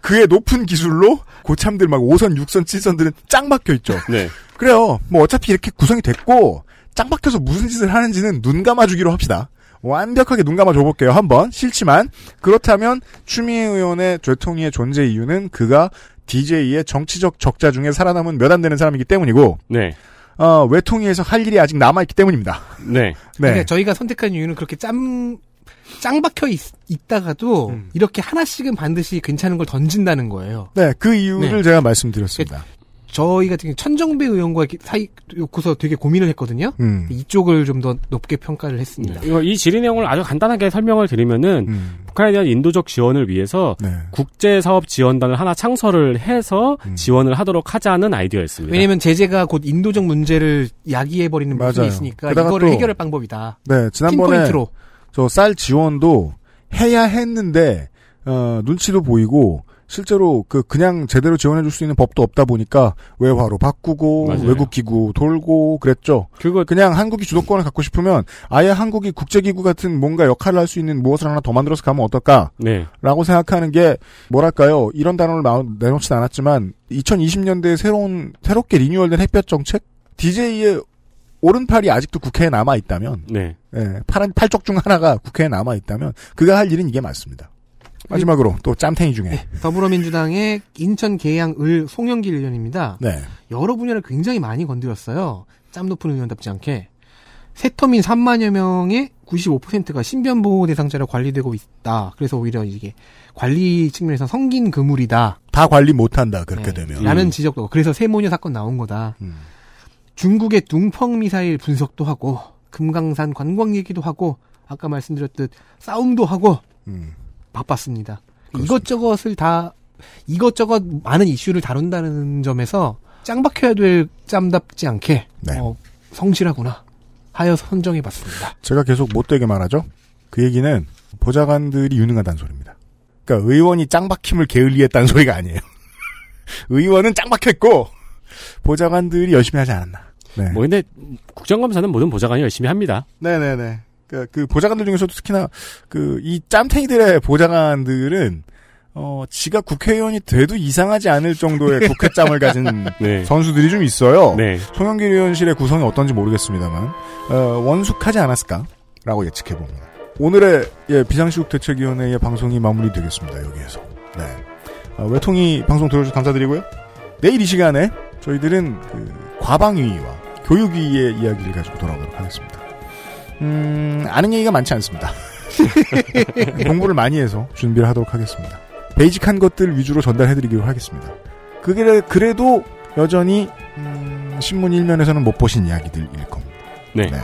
S4: 그의 높은 기술로 고참들 막 5선, 6선, 7선들은 짱 박혀 있죠.
S2: 네.
S4: 그래요. 뭐 어차피 이렇게 구성이 됐고 짱 박혀서 무슨 짓을 하는지는 눈 감아주기로 합시다. 완벽하게 눈 감아 줘볼게요. 한번 싫지만 그렇다면 추미애 의원의 죄통의 존재 이유는 그가 DJ의 정치적 적자 중에 살아남은 몇 안 되는 사람이기 때문이고
S2: 네. 어,
S4: 외통위에서 할 일이 아직 남아있기 때문입니다.
S2: 네. 네.
S3: 저희가 선택한 이유는 그렇게 짬, 짱 박혀 있, 다가도 음. 이렇게 하나씩은 반드시 괜찮은 걸 던진다는 거예요.
S4: 네, 그 이유를 네. 제가 말씀드렸습니다. 그
S3: 저희 같은 경우 천정배 의원과 사이 놓고서 되게 고민을 했거든요. 음. 이쪽을 좀 더 높게 평가를 했습니다.
S2: 네. 이 질의 내용을 아주 간단하게 설명을 드리면은 음. 북한에 대한 인도적 지원을 위해서 네. 국제 사업 지원단을 하나 창설을 해서 음. 지원을 하도록 하자는 아이디어였습니다.
S3: 왜냐하면 제재가 곧 인도적 문제를 야기해 버리는 부분이 있으니까 이거를 또, 해결할 방법이다.
S4: 네, 지난번에 저 쌀 지원도 해야 했는데 어, 눈치도 보이고 실제로 그 그냥 제대로 지원해 줄 수 있는 법도 없다 보니까 외화로 바꾸고 맞아요. 외국 기구 돌고 그랬죠. 그거 그냥 한국이 주도권을 갖고 싶으면 아예 한국이 국제 기구 같은 뭔가 역할을 할 수 있는 무엇을 하나 더 만들어서 가면 어떨까? 네. 라고 생각하는 게 뭐랄까요? 이런 단어를 내놓지는 않았지만 2020년대에 새로운 새롭게 리뉴얼된 햇볕 정책 DJ의 오른팔이 아직도 국회에 남아 있다면, 네. 예, 파란 팔쪽 중 하나가 국회에 남아 있다면 그가 할 일은 이게 맞습니다. 마지막으로 또 짬탱이 중에 네,
S3: 더불어민주당의 인천 계양을 송영길 의원입니다. 네. 여러 분야를 굉장히 많이 건드렸어요. 짬 높은 의원답지 않게 새터민 3만여 명의 95%가 신변보호 대상자로 관리되고 있다. 그래서 오히려 이게 관리 측면에서 성긴 그물이다.
S4: 다 관리 못한다 그렇게 네. 되면
S3: 라는 음. 지적도 그래서 세모녀 사건 나온 거다. 음. 중국의 둥펑 미사일 분석도 하고 금강산 관광 얘기도 하고 아까 말씀드렸듯 싸움도 하고 음. 바빴습니다. 그렇습니다. 이것저것을 다 이것저것 많은 이슈를 다룬다는 점에서 짱박혀야 될 짬답지 않게 네. 어, 성실하구나 하여 선정해봤습니다.
S4: 제가 계속 못되게 말하죠. 그 얘기는 보좌관들이 유능하다는 소리입니다. 그러니까 의원이 짱박힘을 게을리했다는 소리가 아니에요. 의원은 짱박했고 보좌관들이 열심히 하지 않았나.
S2: 네. 뭐 근데 국정감사는 모든 보좌관이 열심히 합니다.
S4: 네네네. 그, 그, 보좌관들 중에서도 특히나 그 이 짬탱이들의 보좌관들은 어, 지가 국회의원이 돼도 이상하지 않을 정도의 네. 국회짬을 가진 네. 선수들이 좀 있어요. 네. 송영길 의원실의 구성이 어떤지 모르겠습니다만 어, 원숙하지 않았을까라고 예측해 봅니다. 오늘의 예, 비상시국 대책위원회의 방송이 마무리되겠습니다. 여기에서 네. 어, 외통이 방송 들어주셔서 감사드리고요. 내일 이 시간에 저희들은 그 과방위와 교육위의 이야기를 가지고 돌아오도록 하겠습니다. 음, 아는 얘기가 많지 않습니다. 공부를 많이 해서 준비를 하도록 하겠습니다. 베이직한 것들 위주로 전달해드리기로 하겠습니다. 그게 그래도 여전히 음, 신문 1면에서는 못 보신 이야기들일 겁니다.
S2: 네. 네.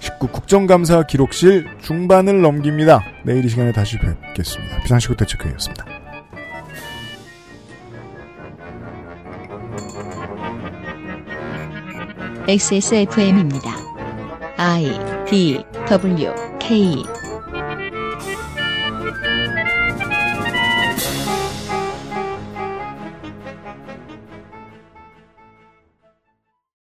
S4: 19 국정감사 기록실 중반을 넘깁니다. 내일 이 시간에 다시 뵙겠습니다. 비상시국 대책회의였습니다.
S9: XSFM입니다. I D W K